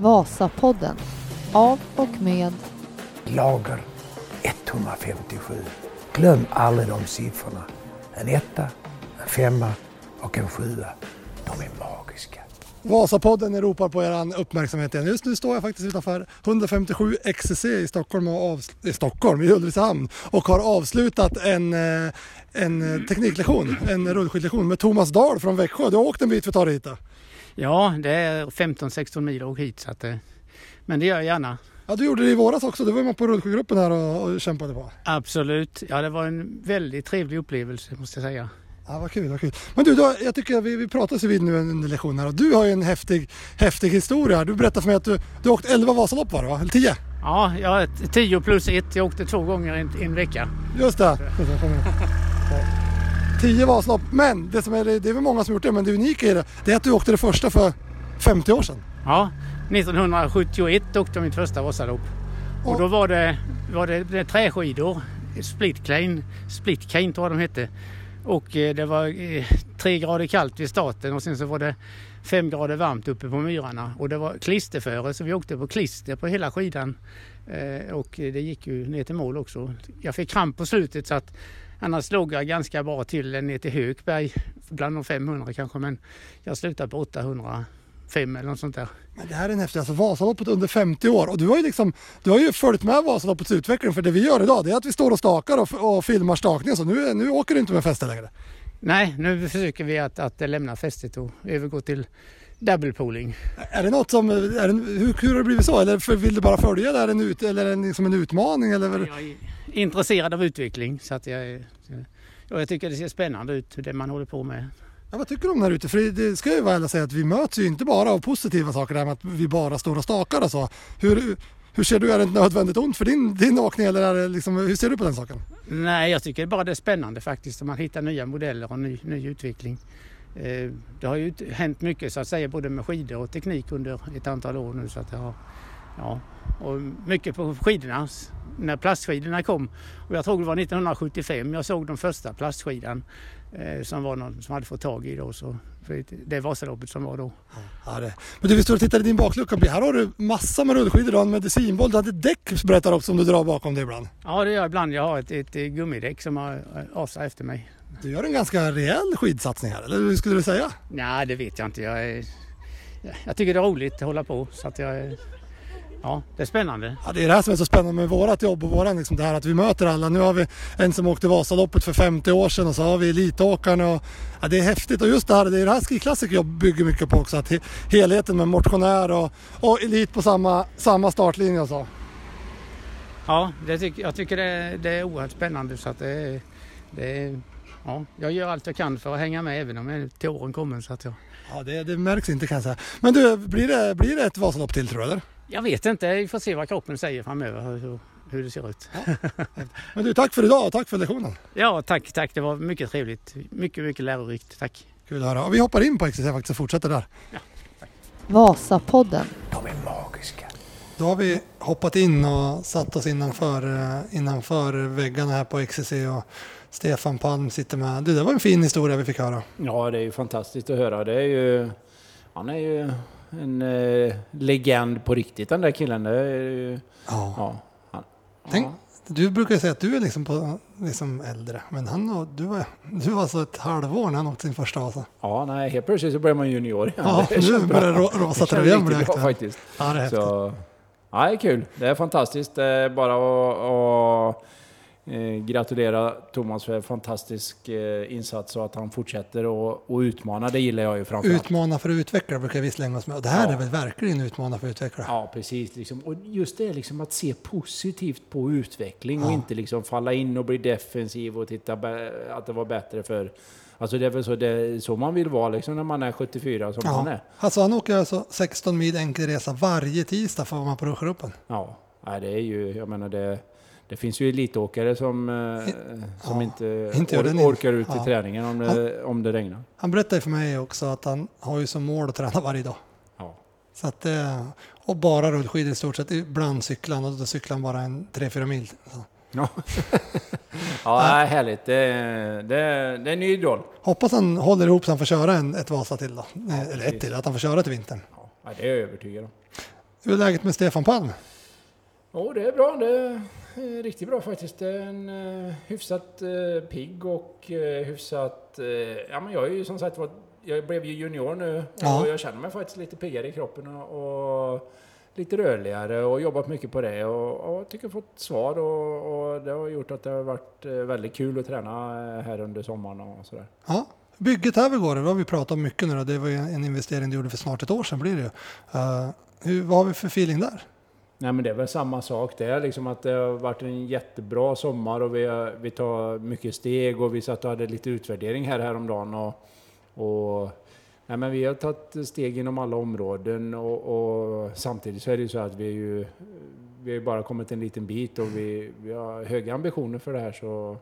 Vasapodden av och med Lager 157. Glöm aldrig de siffrorna. En etta, en femma och en sjua. De är magiska. Vasapodden ropar på er uppmärksamhet igen. Just nu står jag faktiskt utanför 157 XCC i Stockholm, och i Stockholm, i Ulricehamn och har avslutat en, eh, en tekniklektion, en rullskidlektion med Thomas Dahl från Växjö. Du har åkt en bit för att ta dig hit. då. Ja, det är 15-16 mil och hit så att, eh, men det gör jag gärna. Ja, du gjorde det i våras också. Du var med på rullskidgruppen här och, och kämpade på. Absolut. Ja, det var en väldigt trevlig upplevelse måste jag säga. Ja, vad kul, vad kul. Men du, då, jag tycker vi, vi pratar så vid nu under lektionen här och du har ju en häftig, häftig historia. Du berättade för mig att du, du åkt 11 Vasalopp var det va? Eller 10? Ja, jag har ett 10 plus 1. Jag åkte två gånger i en, en vecka. Just det. 10 Vasalopp. Men det som är, det är väl många som gjort det, men det unika i det, det är att du åkte det första för 50 år sedan. Ja, 1971 åkte jag mitt första Vasalopp. Och då var det, var det, det träskidor, split cane, split cane tror jag de hette. Och eh, det var eh, tre grader kallt vid starten och sen så var det fem grader varmt uppe på myrarna. Och det var klisterföre så vi åkte på klister på hela skidan. Eh, och det gick ju ner till mål också. Jag fick kramp på slutet så att annars låg jag ganska bra till ner till Högberg. Bland de 500 kanske men jag slutade på 805 eller något sånt där. Men det här är en häftig, alltså Vasaloppet under 50 år och du har ju liksom, du har ju följt med Vasaloppets utveckling för det vi gör idag det är att vi står och stakar och, och filmar stakningen så nu, nu åker du inte med fäste längre. Nej, nu försöker vi att, att lämna fästet och övergå till double pooling. Är det något som, är det, hur, hur har det blivit så? Eller vill du bara följa det? Är det en, ut, eller är det liksom en utmaning? Eller? Jag är intresserad av utveckling så att jag, och jag tycker det ser spännande ut det man håller på med. Ja, vad tycker du om det här ute? För det, det ska ju vara att säga att vi möts ju inte bara av positiva saker där med att vi bara står och stakar och så. Hur, hur ser du, är det ett nödvändigt ont för din, din åkning eller är det liksom, hur ser du på den saken? Nej, jag tycker bara det är spännande faktiskt om man hittar nya modeller och ny, ny utveckling. Eh, Det har ju hänt mycket så att säga både med skidor och teknik under ett antal år nu så att det har, ja, och mycket på skidorna när plastskidorna kom. Och jag tror det var 1975 jag såg den första plastskidan eh, som var någon som hade fått tag i då så för det Vasaloppet som var då. Ja, det. Men du, vi står och tittar i din baklucka. Här har du massa med rullskidor. Du har en medicinboll. Du hade däck berättar också om du drar bakom dig ibland. Ja det gör jag ibland. Jag har ett, ett eh, gummidäck som har eh, avsat efter mig. Du gör en ganska rejäl skidsatsning här, eller hur skulle du säga? Nej, det vet jag inte. Jag, är, jag tycker det är roligt att hålla på. Så att jag, är- ja, det är spännande. Ja, det är det här som är så spännande med vårt jobb och våran, liksom det här att vi möter alla. Nu har vi en som åkte Vasaloppet för 50 år sedan och så har vi elitåkarna. Och, ja, det är häftigt och just det här, det är det här skiklassiker jag bygger mycket på också. Att he, helheten med motionär och, och elit på samma, samma startlinje och så. Ja, det tycker, jag tycker det, är- det är oerhört spännande. Så att det, det, ja, jag gör allt jag kan för att hänga med även om jag till åren kommer. Så att jag, Ja, det, det märks inte kan jag säga. Men du, blir det, blir det ett Vasalopp till tror du eller? jag vet inte, vi får se vad kroppen säger framöver. Hur, hur det ser ut. Men du, tack för idag och tack för lektionen. Ja, tack, tack. Det var mycket trevligt. Mycket, mycket lärorikt. Tack. Kul att höra. Och vi hoppar in på XCC faktiskt och fortsätter där. Vasapodden. De är magiska. Då har vi hoppat in och satt oss innanför, eh, innanför väggarna här på XCC och Stefan Palm sitter med. Det var en fin historia vi fick höra. Ja, det är ju fantastiskt att höra. Det är ju, han är ju en eh, legend på riktigt den där killen. Det är ju, Ja. ja, han, Tänk, ja. du brukar säga att du är liksom, på, liksom äldre, men han, du, var, du var alltså ett halvår när han åkte sin första Vasa. ja, nej, helt plötsligt så blir man junior. Ja, det nu börjar ro- rosa tröjan bli aktuell. faktiskt. Ja, det är häftigt. Så, ja, det är kul. Det är fantastiskt. Det är bara att, gratulera Thomas för en fantastisk eh, insats och att han fortsätter och, och utmana. Det gillar jag ju framförallt. Utmana för att utveckla brukar vi slänga oss med. Och det här Ja. är väl verkligen utmana för att utveckla. Ja, precis. Liksom. Och just det liksom att se positivt på utveckling och Ja. inte liksom falla in och bli defensiv och titta att det var bättre för... Alltså det är väl så, det är så man vill vara liksom när man är 74 som han Ja. är. Alltså han åker alltså 16 mil enkel resa varje tisdag för att vara med på Rushgruppen. Ja, nej, det är ju, jag menar det... Det finns ju elitåkare som, eh, som Ja, inte, inte or, orkar ut Ja. i träningen om det, om det regnar. Han berättade för mig också att han har ju som mål att träna varje dag. Ja. Så att, eh, och bara rullskidor i stort sett. Ibland cyklar han och då cyklar han bara en 3-4 mil. Så. Ja, ja härligt. Det, är- det, det är en ny idol. Hoppas han håller ihop så han får köra en, ett Vasa till då. Eller ett till, att han får köra till vintern. Ja, det är jag övertygad om. Hur är läget med Stefan Palm? Jo, det är bra. Det är riktigt bra faktiskt. Det är en uh, hyfsat uh, pigg och uh, hyfsat... Uh, ja, men jag är ju som sagt var, jag blev ju junior nu Ja. och jag känner mig faktiskt lite piggare i kroppen och, och lite rörligare och jobbat mycket på det och, och tycker jag fått svar och, och det har gjort att det har varit eh, väldigt kul att träna eh, här under sommaren och sådär. Ja. Bygget Övergård, det har vi pratat om mycket nu då. Det var ju en investering du gjorde för snart ett år sedan blir det ju. Uh, hur, vad har vi för feeling där? Nej men det är väl samma sak det liksom att det har varit en jättebra sommar och vi, har, vi tar mycket steg och vi satt och hade lite utvärdering här häromdagen och, och nej men vi har tagit steg inom alla områden och, och samtidigt så är det ju så att vi är ju vi har ju bara kommit en liten bit och vi, vi har höga ambitioner för det här så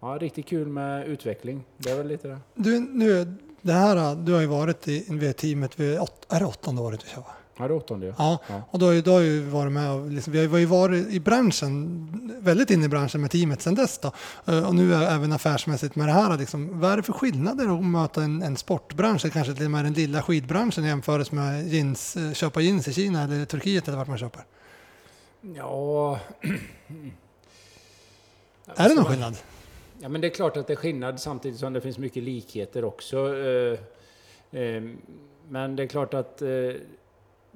ja, riktigt kul med utveckling. Det är väl lite det. Du, nu, det här, du har ju varit i vid teamet, vid, åt, är det åttonde året du kör? va? Ja, det är åttonde. Ja, Ja. och då då har ju varit med och liksom, vi har ju varit i branschen, väldigt inne i branschen med teamet sedan dess då. Eh, Och nu är även affärsmässigt med det här. Liksom, vad är det för skillnader att möta en, en sportbransch, kanske till och med den lilla skidbranschen jämfört med jeans, eh, köpa jeans i Kina eller Turkiet eller vart man köper? Ja... Är det någon skillnad? Ja, men det är klart att det är skillnad samtidigt som det finns mycket likheter också. eh, Men det är klart att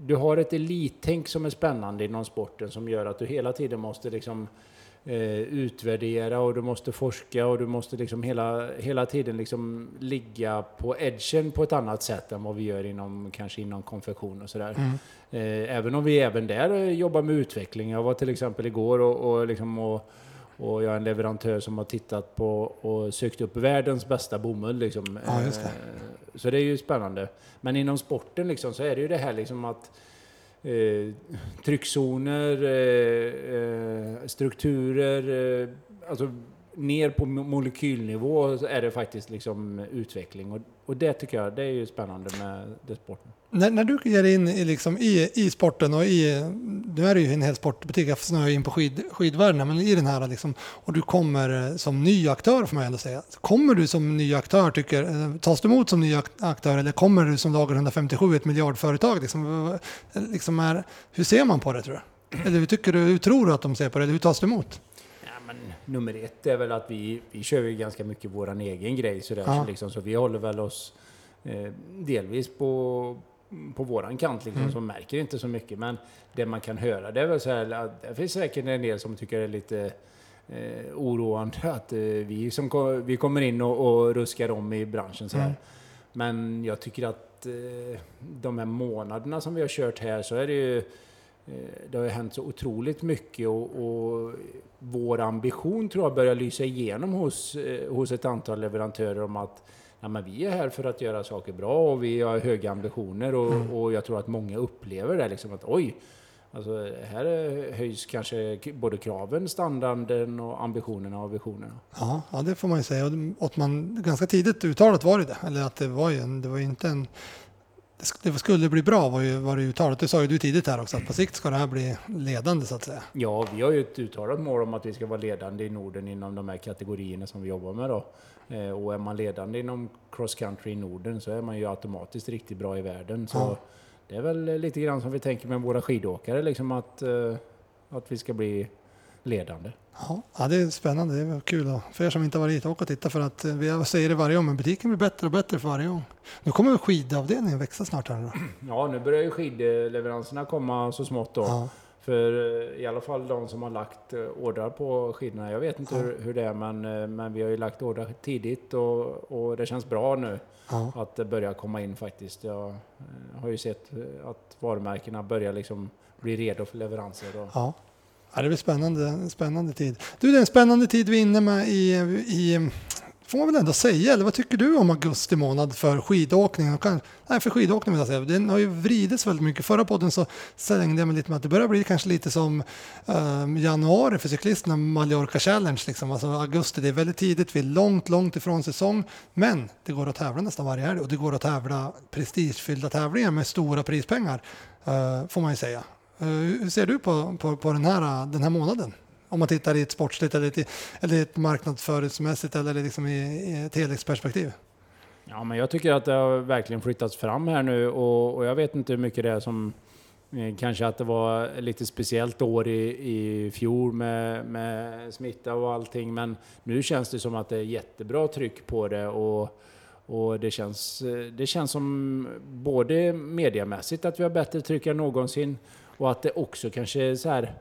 du har ett elittänk som är spännande inom sporten som gör att du hela tiden måste liksom eh, utvärdera och du måste forska och du måste liksom hela, hela tiden liksom ligga på edgen på ett annat sätt än vad vi gör inom, kanske inom konfektion och sådär. Eh, Även om vi även där eh, jobbar med utveckling. Jag var till exempel igår och, och, liksom och, och jag är en leverantör som har tittat på och sökt upp världens bästa bomull. Liksom. Ja, det. Eh, Så det är ju spännande. Men inom sporten liksom, så är det ju det här liksom att eh, tryckzoner, eh, eh, strukturer, eh, alltså ner på mo- molekylnivå så är det faktiskt liksom utveckling. Och, och det tycker jag, det är ju spännande med det sporten. När, när du ger in i, liksom, i, i sporten och i, nu är det ju en hel sportbutik, jag snöar in på skid, skidvärlden, men i den här liksom, och du kommer som ny aktör får man ändå säga. Kommer du som ny aktör, tycker, eh, tas du emot som ny ak- aktör eller kommer du som lager 157, ett miljardföretag? Liksom, liksom är, hur ser man på det tror du? Eller hur, tycker du, hur tror du att de ser på det? Eller hur tas det emot? Nummer ett är väl att vi, vi kör ju ganska mycket våran egen grej sådär, Ja. så, liksom, så vi håller väl oss eh, delvis på, på våran kant liksom, Mm. så märker inte så mycket. Men det man kan höra det är väl så här, att det finns säkert en del som tycker det är lite eh, oroande att eh, vi, som ko- vi kommer in och, och ruskar om i branschen så här. Mm. Men jag tycker att eh, de här månaderna som vi har kört här så är det ju eh, det har ju hänt så otroligt mycket och, och vår ambition tror jag börjar lysa igenom hos, eh, hos ett antal leverantörer om att nej, men vi är här för att göra saker bra och vi har höga ambitioner och, och jag tror att många upplever det liksom att oj, alltså här är- höjs kanske både kraven, standarden och ambitionerna och visionerna. Ja, ja, det får man ju säga. Och att man ganska tidigt uttalat var det det. Eller att det var ju en, det var inte en... Det skulle bli bra var ju, var det uttalat. Det sa ju du tidigt här också, att på sikt ska det här bli ledande så att säga. Ja, vi har ju ett uttalat mål om att vi ska vara ledande i Norden inom de här kategorierna som vi jobbar med då. Eh, Och är man ledande inom cross country i Norden så är man ju automatiskt riktigt bra i världen. Så Ja. det är väl lite grann som vi tänker med våra skidåkare, liksom att, eh, att vi ska bli ledande. Ja, det är spännande. Det är kul då. för er som inte varit hit, åk och titta för att eh, vi säger det varje gång, men butiken blir bättre och bättre för varje gång. Nu kommer skidavdelningen växa snart här nu då. Ja, nu börjar ju skidleveranserna komma så smått då. Ja, För eh, i alla fall de som har lagt eh, ordrar på skidorna. Jag vet inte Ja. hur, hur det är men, eh, men vi har ju lagt ordrar tidigt och, och det känns bra nu. ja. att det börjar komma in faktiskt. Jag har ju sett att varumärkena börjar liksom bli redo för leveranser. Och, Ja. ja, det blir spännande, en spännande tid. Du, det är en spännande tid vi är inne med i, i får man väl ändå säga, eller vad tycker du om augusti månad för skidåkning? Kan- Nej, för skidåkning vill jag säga. Den har ju vridits väldigt mycket. Förra podden så slängde jag mig lite med att det börjar bli kanske lite som um, januari för cyklisterna, Mallorca Challenge. Liksom. Alltså augusti, det är väldigt tidigt, vi är långt, långt ifrån säsong. Men det går att tävla nästan varje helg och det går att tävla prestigefyllda tävlingar med stora prispengar, uh, får man ju säga. Uh, Hur ser du på, på, på den, här, den här månaden? Om man tittar i ett sportsligt eller ett, eller ett marknadsföringsmässigt eller liksom i, i ett helhetsperspektiv. ja, men jag tycker att det har verkligen flyttats fram här nu och, och jag vet inte hur mycket det är som eh, Kanske att det var lite speciellt år i, i fjol med, med smitta och allting, men nu känns det som att det är jättebra tryck på det och, och det, känns, eh, det känns som både mediamässigt att vi har bättre tryck än någonsin och att det också kanske är så här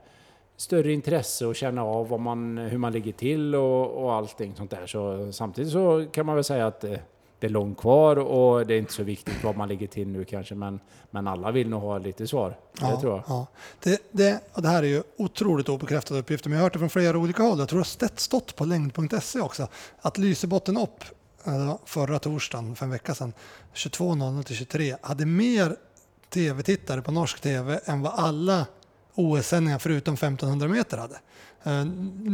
större intresse att känna av vad man, hur man ligger till och, och allting sånt där. Så samtidigt så kan man väl säga att det, det är långt kvar och det är inte så viktigt vad man ligger till nu kanske, men, men alla vill nog ha lite svar. Det tror jag. Ja. Det, det, och det här är ju otroligt obekräftade uppgifter, men jag har hört det från flera olika håll. Jag tror det har stått på längd.se också, att Lysebotten upp eh, förra torsdagen, för en vecka sedan, 22.00 till 23, hade mer tv-tittare på norsk tv än vad alla OS-sändningar förutom 1500 meter hade. Eh,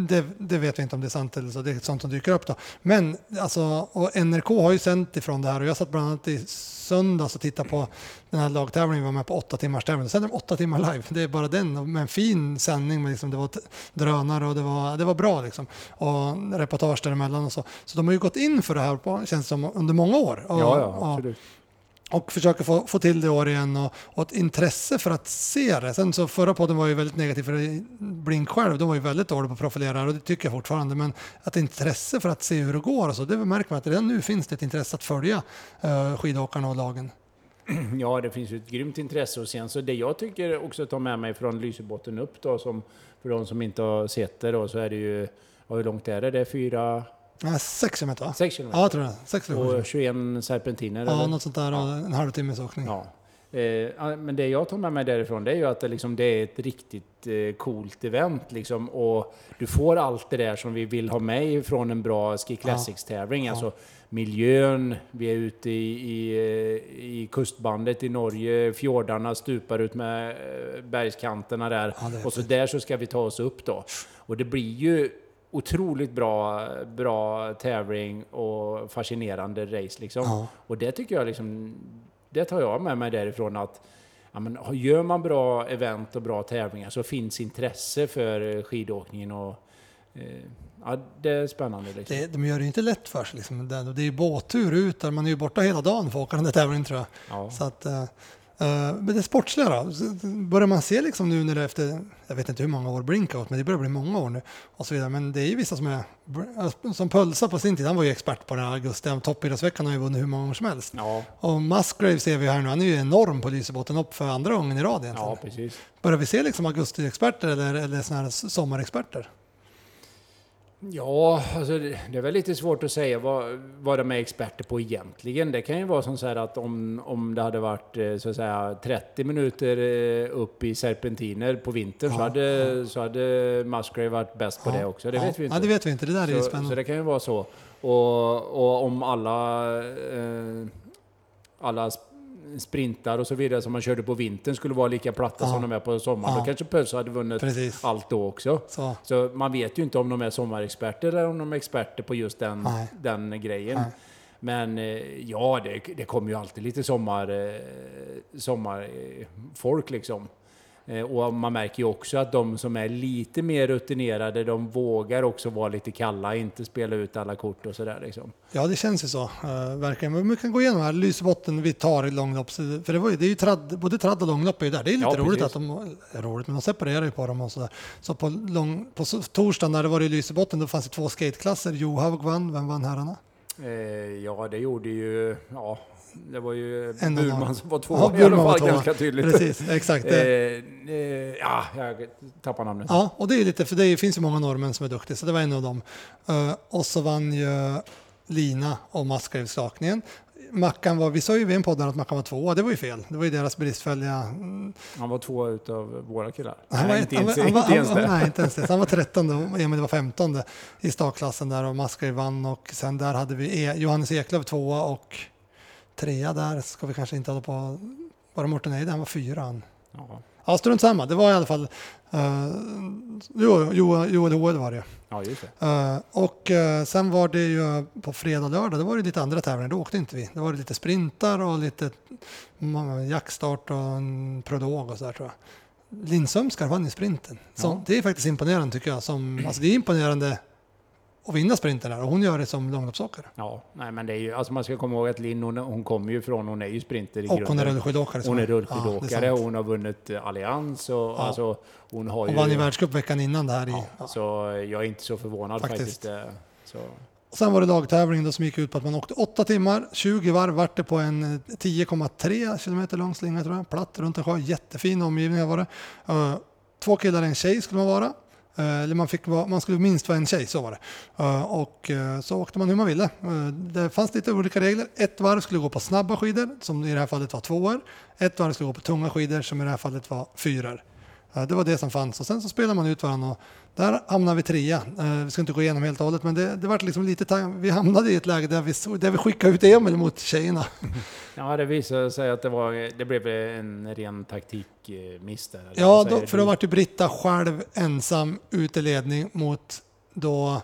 Det, det vet vi inte om det är sant eller så, det är sånt som dyker upp då. Men alltså, och NRK har ju sänt ifrån det här och jag satt bland annat i söndags och tittade på den här lagtävlingen, vi var med på åtta timmars tävling. Sände de åtta timmar live, det är bara den med en fin sändning med liksom, det var drönare och det var, det var bra liksom. Och reportage däremellan och så. Så de har ju gått in för det här på, känns som, under många år. Och, Ja, ja, absolut. och och försöker få, få till det i år igen och, och ett intresse för att se det. Sen så förra podden var ju väldigt negativ för Blink själv, de var ju väldigt dåliga på att profilera och det tycker jag fortfarande. Men att intresse för att se hur det går och så, det märker man att redan nu finns det ett intresse att följa uh, skidåkarna och lagen. Ja, det finns ju ett grymt intresse och sen så det jag tycker också att ta med mig från Lysebotten upp då, som för de som inte har sett det då, så är det ju, ja, hur långt är det? Det är fyra, Ja, sex kilometer va? sex kilometer? Ja, jag tror det. Sex eller sju. och 21 serpentiner? Ja, eller? något sånt där och en halvtimmes åkning. Ja. Eh, ja, men det jag tar med mig därifrån det är ju att det, liksom, det är ett riktigt eh, coolt event. Liksom, och du får allt det där som vi vill ha med från en bra Ski Classics-tävling. Alltså miljön, vi är ute i, i, eh, i kustbandet i Norge, fjordarna stupar ut med eh, bergskanterna där. Ja, och så där så ska vi ta oss upp då. Och det blir ju otroligt bra, bra tävling och fascinerande race liksom. Ja. Och det tycker jag liksom, det tar jag med mig därifrån att ja, men, gör man bra event och bra tävlingar så finns intresse för skidåkningen och eh, ja, det är spännande liksom. Det, de gör det inte lätt för sig. Liksom. Det, det är båttur ut där, man är ju borta hela dagen för att åka den där tävlingen tror jag. Ja. Så att, eh, men det sportsliga då? Börjar man se liksom nu när det efter, jag vet inte hur många år Brinkout, men det börjar bli många år nu och så vidare. Men det är ju vissa som är, som Pölsa på sin tid, han var ju expert på det här augusti. Toppidrottsveckan har ju vunnit hur många gånger som helst. Ja, Och Musgrave ser vi här nu, han är ju enorm på Lysebotten upp för andra gången i rad egentligen. ja, precis. Börjar vi se liksom augustiexperter eller, eller såna här sommarexperter? Ja, alltså det det är väl lite svårt att säga vad, vad de är experter på egentligen. Det kan ju vara som så här att om, om det hade varit eh, så att säga 30 minuter eh, upp i serpentiner på vintern så, hade, så hade Musgrave varit bäst på det också. Det ja. vet vi inte. Ja, det vet vi inte. Det där är Så, så spännande. det kan ju vara så. Och, och om alla, eh, alla sprintar och så vidare som man körde på vintern skulle vara lika platta Ja. som de är på sommaren, Ja. då kanske Pölsa hade vunnit Precis. allt då också. Så. Så man vet ju inte om de är sommarexperter eller om de är experter på just den, Nej. den grejen. Nej. Men eh, ja, det, det kommer ju alltid lite sommar, eh, sommarfolk liksom. Eh, Och man märker ju också att de som är lite mer rutinerade, de vågar också vara lite kalla, inte spela ut alla kort och sådär liksom. Ja, det känns ju så. Uh, verkligen. Men vi kan gå igenom här. Lysebotten vi tar i långlopp. För det, var ju, det är ju tradd, både tradd och långlopp är ju där. Det är lite Ja, roligt precis. att de... är Roligt, men de separerar ju på dem och sådär. Så på, lång, på torsdagen när det var i Lysebotten, då fanns det två skateklasser. Johaug vann. Vem vann herrarna? Eh, ja, det gjorde ju... Ja, det var ju En Burman som var två Ja, i alla fall, tvåa. ganska tydligt. Precis, exakt. Eh, eh, ja, jag tappar namnet. ja, och det är lite, för det finns ju många norrmän som är duktiga, så det var en av dem. Eh, och så vann ju Lina och Musgrave skakningen. Mackan var, vi sa ju vid en podd att Mackan var tvåa, det var ju fel. Det var ju deras bristfälliga Han var två utav våra killar. Han var, nej, inte, han, ens, han, det. nej, inte ens det. Så han var 13 och Emil var 15 i startklassen där och Musgrave vann och sen där hade vi e, Johannes Eklöf tvåa och trea där ska vi kanske inte hålla på. Bara Morten Eide, han var fyra han. Ja, Ja, strunt samma. Det var i alla fall uh, jo, jo, Joel Hoel var det. ja, just det. Eh, och eh, sen var det ju på fredag och lördag, då var det lite andra tävlingar, då åkte inte vi. Det var det lite sprintar och lite jackstart och en prolog och sådär tror jag. Linn Sömskar vann i sprinten. Så Ja. Det är faktiskt imponerande tycker jag. Som, alltså det är imponerande att vinna sprinten där och hon gör det som långloppsåkare. Ja, nej men det är ju, alltså man ska komma ihåg att Linn hon, hon kommer ju från, hon är ju sprinter i Och grunden. hon är rullskidåkare. Hon är Ja, rullskidåkare, sant. hon har vunnit eh, Allians och Ja. alltså hon har Hon ju... vann ju världscup veckan innan det här. I, ja, ja. Så jag är inte så förvånad Faktiskt. faktiskt. eh, Så. Och sen var det lagtävling då som gick ut på att man åkte 8 timmar, 20 varv vart det på en eh, 10,3 kilometer lång slinga tror jag. Platt runt en sjö, jättefin omgivning var det. Eh, två killar och en tjej skulle man vara. Eh, eller man, fick vara, man skulle minst vara en tjej, så var det. Eh, och eh, så åkte man hur man ville. Det fanns lite olika regler. Ett varv skulle gå på snabba skidor, som i det här fallet var tvåor. Ett varv skulle gå på tunga skidor, som i det här fallet var fyror. Eh, Det var det som fanns och sen så spelade man ut varandra och där hamnade vi trea. Eh, Vi ska inte gå igenom helt och hållet men det, det var liksom lite vi hamnade i ett läge där vi, där vi skickade ut Emil mot tjejerna. Ja, det visade sig att det, var, det blev en ren taktikmiss där. Ja, då, för då var ju Britta själv ensam ut i ledning mot då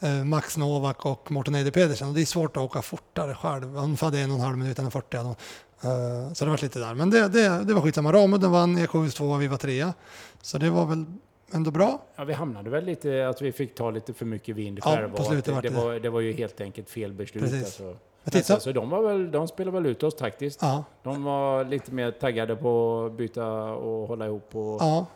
eh, Max Novak och Morten Eide Pedersen och det är svårt att åka fortare själv. Han hade en och en halv minut än 40 hade hon. Eh, Så det var lite där. Men det, det, det var skitsamma. Ramudden vann, Ekshus tvåa, vi var trea. Så det var väl ändå bra. Ja, vi hamnade väl lite, att vi fick ta lite för mycket vind Ja, själva. på och slutet vart det, det- var, det var ju helt enkelt fel beslut. Precis. Alltså. Men så de, var väl, de spelade väl ut oss taktiskt. ja, De var lite mer taggade på att byta och hålla ihop på, ja.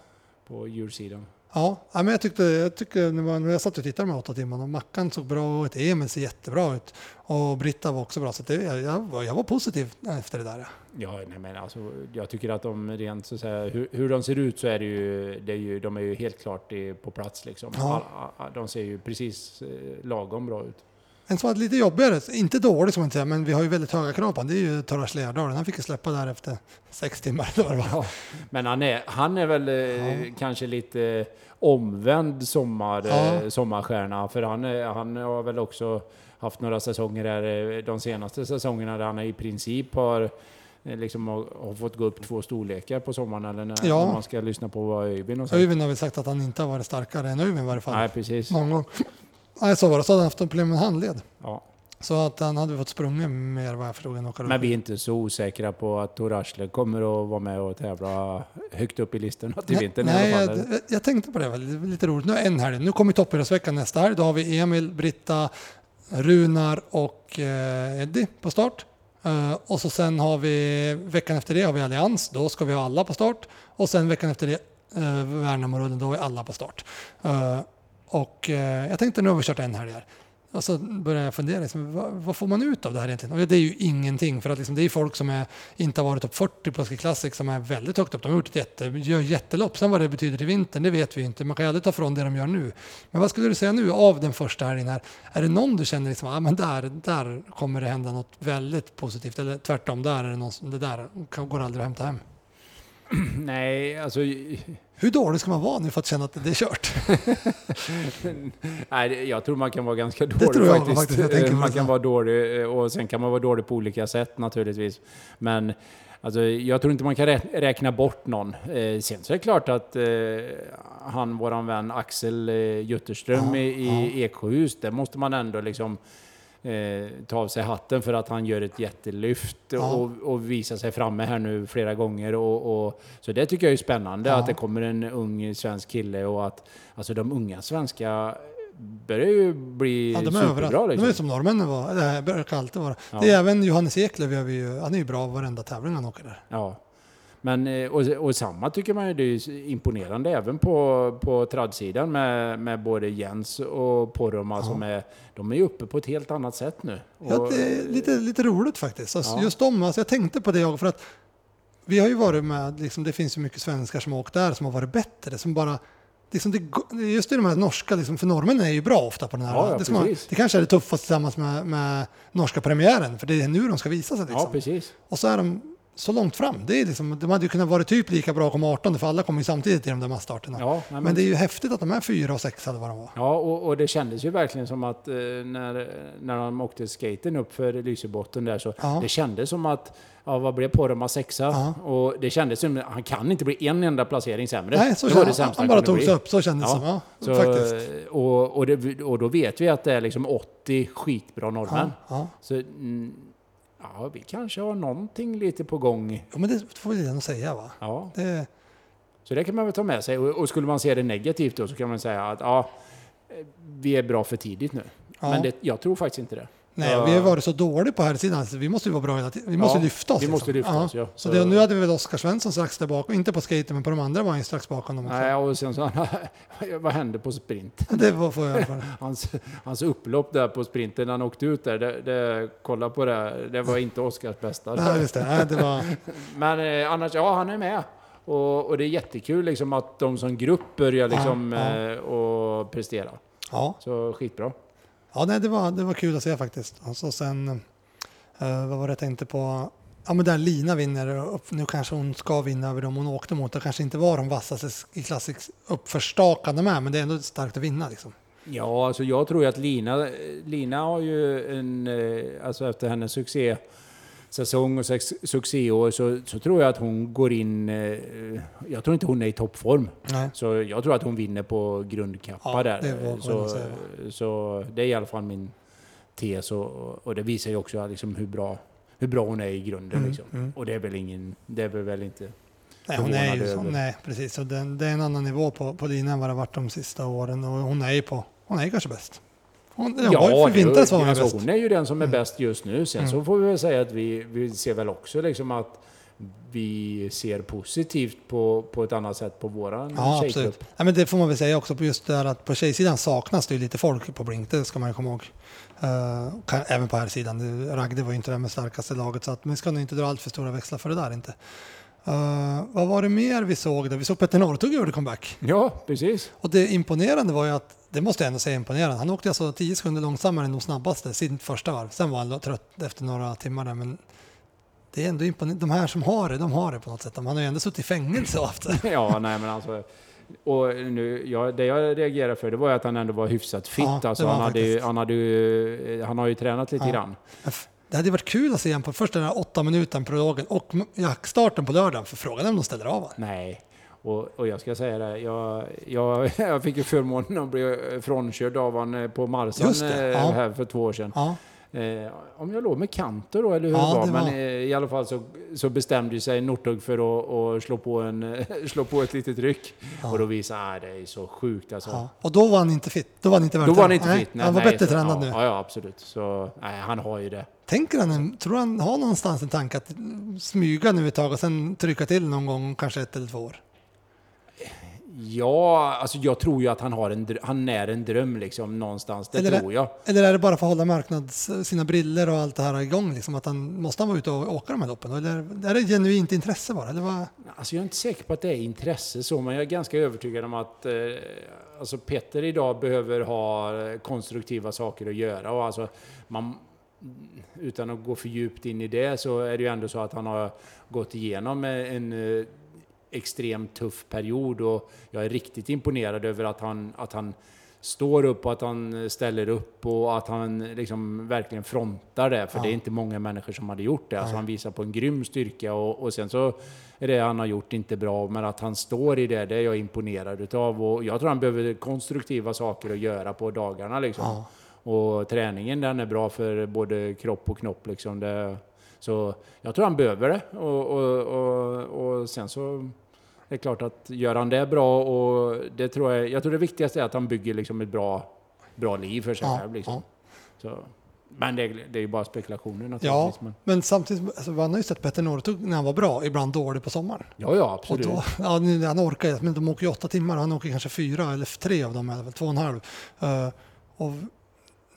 på djursidan. Ja, men jag tyckte, jag tyckte när, jag satt och tittade med åtta timmar och Mackan såg bra ut, Emil ser jättebra ut och Britta var också bra. Så det, jag, jag, var, positiv efter det där. Ja. Nej, men alltså, jag tycker att de rent så att säga, hur, hur de ser ut så är det ju, det är ju de är ju helt klart på plats liksom. Ja. De ser ju precis eh, lagom bra ut. En som var lite jobbigare, inte dålig som man inte säger, men vi har ju väldigt höga krav på honom. Det är ju Torras Lerdalen. Han fick ju släppa där efter sex timmar. Var. Men han är, han är väl eh, kanske lite omvänd sommar, Ja. eh, sommarstjärna. För han, han har väl också haft några säsonger där, eh, de senaste säsongerna där han i princip har eh, liksom har, har fått gå upp två storlekar på sommaren. Eller när, Ja. man ska lyssna på vad Öyvind och så. Öyvind har väl sagt att han inte har varit starkare än Öyvind i varje fall. Nej, precis. Någon gång. Nej, så var det. Så hade han haft problem med handled. Ja. Så att han hade fått sprungit mer vad jag förstod än åka Men vi är inte så osäkra på att Tor Asle kommer att vara med och tävla högt upp i listan till Nej, vintern nej fall. jag, jag tänkte på det, väl. det var lite roligt. Nu är en helg. Nu kommer toppidrottsveckan nästa helg. Då har vi Emil, Britta, Runar och eh, Eddie på start. Eh, och så sen har vi veckan efter det har vi Allians. Då ska vi ha alla på start. Och sen veckan efter det eh, Värnamorullen. Då är alla på start. Eh, och eh, jag tänkte nu har vi kört en helg här. Och så började jag fundera, liksom, vad, vad får man ut av det här egentligen? Och det är ju ingenting, för att liksom, det är folk som är, inte har varit topp 40 på Ski Classic som är väldigt högt upp. De har gjort ett jätte, gör jättelopp. Sen vad det betyder till vintern, det vet vi inte. Man kan ju aldrig ta från det de gör nu. Men vad skulle du säga nu av den första helgen här? Är det någon du känner liksom, ah, men där, där kommer det hända något väldigt positivt? Eller tvärtom, där är det någon som, det där går aldrig att hämta hem. Nej, alltså... Hur dålig ska man vara nu för att känna att det är kört? Nej, det- jag tror man kan vara ganska dålig tror jag faktiskt. faktiskt. Jag man kan det. vara dålig och sen kan man vara dålig på olika sätt naturligtvis. Men alltså, jag tror inte man kan rä- räkna bort någon. Eh, sen så är det klart att eh, han, våran vän Axel eh, Jutterström Ja, i, i Eksjöhus, det måste man ändå liksom eh, ta av sig hatten för att han gör ett jättelyft Ja. och, och visar sig framme här nu flera gånger. Och, och, så det tycker jag är spännande Ja. att det kommer en ung svensk kille och att alltså de unga svenska börjar ju bli Ja, de är superbra. De är Liksom. som norrmännen var. Det här brukar alltid vara. Ja. Det är även Johannes Eklöf, gör vi ju, han är ju bra varenda tävling han åker där. Ja. Men, eh, och, och samma tycker man ju det är imponerande även på, på tradsidan med, med både Jens och Poromaa som är, de är uppe på ett helt annat sätt nu. Ja, det är lite, lite roligt faktiskt. Alltså, Ja. Just de, alltså, jag tänkte på det jag, för att vi har ju varit med, liksom, det finns ju mycket svenskar som har åkt där som har varit bättre, som bara Liksom det, just i de här norska, liksom, för norrmännen är ju bra ofta på den här. Ja, ja, det, man, det kanske är det tuffaste tillsammans med, med norska premiären, för det är nu de ska visa sig. Liksom. Ja, precis. Och så är de så långt fram. Det är liksom, de hade ju kunnat vara typ lika bra att komma 18 för alla kommer ju samtidigt i de där massstarterna. Ja, men, Men det är ju häftigt att de är fyra och sex eller vad de var. ja och, och det kändes ju verkligen som att eh, när, när de åkte skaten upp för Lysebotten där så Ja. det kändes som att Ja, vad blev Poromaa sexa? Ja. Och det kändes som han kan inte bli en enda placering sämre. Nej, så det var det sämsta han bara tog sig upp, så kändes det Ja. som. Ja, Så, faktiskt. och, och, det, och då vet vi att det är liksom 80 skitbra norrmän. Så mm, ja, vi kanske har någonting lite på gång. ja, men det får vi säga va? Ja, Det, så det kan man väl ta med sig. Och, och skulle man se det negativt då så kan man säga att ja, vi är bra för tidigt nu. Ja. Men det, jag tror faktiskt inte det. Nej, Ja. vi har varit så dåliga på här sidan så vi måste vara bra hela tiden. Vi måste Ja, lyfta oss. vi måste liksom. lyfta oss, ja. Så Så- det, nu hade vi väl Oskar Svensson strax där bakom, inte på skaten men på de andra var han strax bakom dem också. Nej, och sen så, vad hände på sprint? Det var, får jag. Hans, hans upplopp där på sprinten när han åkte ut där, det, det, kolla på det, det var inte Oskars bästa. Nej, just det. Nej, det var, Men eh, annars, ja han är med. Och, och det är jättekul liksom att de som grupp börjar liksom Ja, ja. Eh, och prestera. ja, Så skitbra ja nej, det, var, det var kul att se faktiskt. Och så sen, eh, vad var det jag tänkte på? Ja men där Lina vinner, upp, nu kanske hon ska vinna över dem hon åkte mot. Det kanske inte var de vassaste i Classics uppförstakande med, men det är ändå starkt att vinna liksom. Ja, alltså jag tror ju att Lina, Lina har ju en, eh, alltså efter hennes succé säsong och succéår så, så tror jag att hon går in, eh, jag tror inte hon är i toppform. Nej. Så jag tror att hon vinner på grundkappa Ja, där. det så, så det är i alla fall min tes och, och det visar ju också liksom hur, bra, hur bra hon är i grunden. Mm, liksom. mm. Och det är väl ingen, det är väl inte... Nej, hon är ju över. nej precis. Så det, det är en annan nivå på, på Lina än vad det varit de sista åren. Och hon är ju på, hon är kanske bäst. Hon, ja, var hon alltså, bäst. Mm. hon är ju den som är bäst just nu. Sen så får vi väl säga att vi, vi ser väl också liksom att vi ser positivt på, på ett annat sätt på våran Ja, absolut. Ja, men det får man väl säga också på just det här att på tjejsidan saknas det ju lite folk på Blink, det ska man ju komma ihåg. Uh, kan, även på här sidan. Det- Ragde var ju inte det med starkaste laget så att man ska nog inte dra allt för stora växlar för det där inte. Uh, vad var det mer vi såg där? Vi såg Petter Northug gjorde comeback. Ja, precis. Och det imponerande var ju att, det måste jag ändå säga imponerande, han åkte alltså 10 sekunder långsammare än de snabbaste sin första varv. Sen var han trött efter några timmar där men det är ändå imponerande. De här som har det, de har det på något sätt. Han har ju ändå suttit i fängelse och haft det. Ja, nej men alltså... Och nu, ja, det jag reagerade för det var ju att han ändå var hyfsat fit. Ja, alltså, han, han hade han, hade ju, han har ju tränat lite Ja. grann. Det hade varit kul att se honom på först den här åtta minuten prologen och jackstarten på lördagen. För frågan är om de ställer av honom. Nej. Och, och jag ska säga det, jag, jag, jag fick ju förmånen att bli frånkörd av honom på Marsan det, eh, ja. här för två år sedan. Ja, Eh, om jag låg med Kanto då, eller hur Ja, det var. Men eh, i alla fall så, så bestämde sig Northug för att, att slå, på en, slå på ett litet ryck. Ja. Och då visade han, det är så sjukt alltså. ja. Och då var han inte fit. Då var han inte Då var han inte nej, fit. Nej, han var nej, bättre så- tränad ja, nu. Ja, absolut. Så nej, han har ju det. Tänker han, tror han har någonstans en tanke att smyga nu ett tag och sen trycka till någon gång, kanske ett eller två år? Ja, alltså jag tror ju att han, har en, dr- han är en dröm liksom någonstans. Det Eller- tror jag. Eller är det bara för att hålla marknads, sina briller och allt det här igång? Liksom, att han, måste han vara ute och åka de här loppen? Eller är det genuint intresse bara? Eller vad? Alltså jag är inte säker på att det är intresse så, men jag är ganska övertygad om att eh, alltså Petter idag behöver ha eh, konstruktiva saker att göra. Och alltså, man, utan att gå för djupt in i det så är det ju ändå så att han har gått igenom en eh, extremt tuff period och jag är riktigt imponerad över att han, att han står upp och att han ställer upp och att han liksom verkligen frontar det. För Ja. det är inte många människor som hade gjort det. Alltså han visar på en grym styrka och, och sen så är det han har gjort inte bra. Men att han står i det, det är jag imponerad utav. Och jag tror han behöver konstruktiva saker att göra på dagarna liksom. Ja. Och träningen den är bra för både kropp och knopp liksom. Det, så jag tror han behöver det. Och, och, och, och sen så är det klart att gör han det bra och det tror jag, jag tror det viktigaste är att han bygger liksom ett bra, bra liv för sig Ja, själv. Liksom. ja. Så, men det, det är ju bara spekulationer Ja, naturligtvis. Men, men samtidigt, alltså, man har ju sett Petter Northug när han var bra, ibland dålig på sommaren. ja, ja, absolut. då, ja, han orkar men de åker ju åtta timmar han åker kanske fyra eller tre av dem, eller två och en halv. Eh, och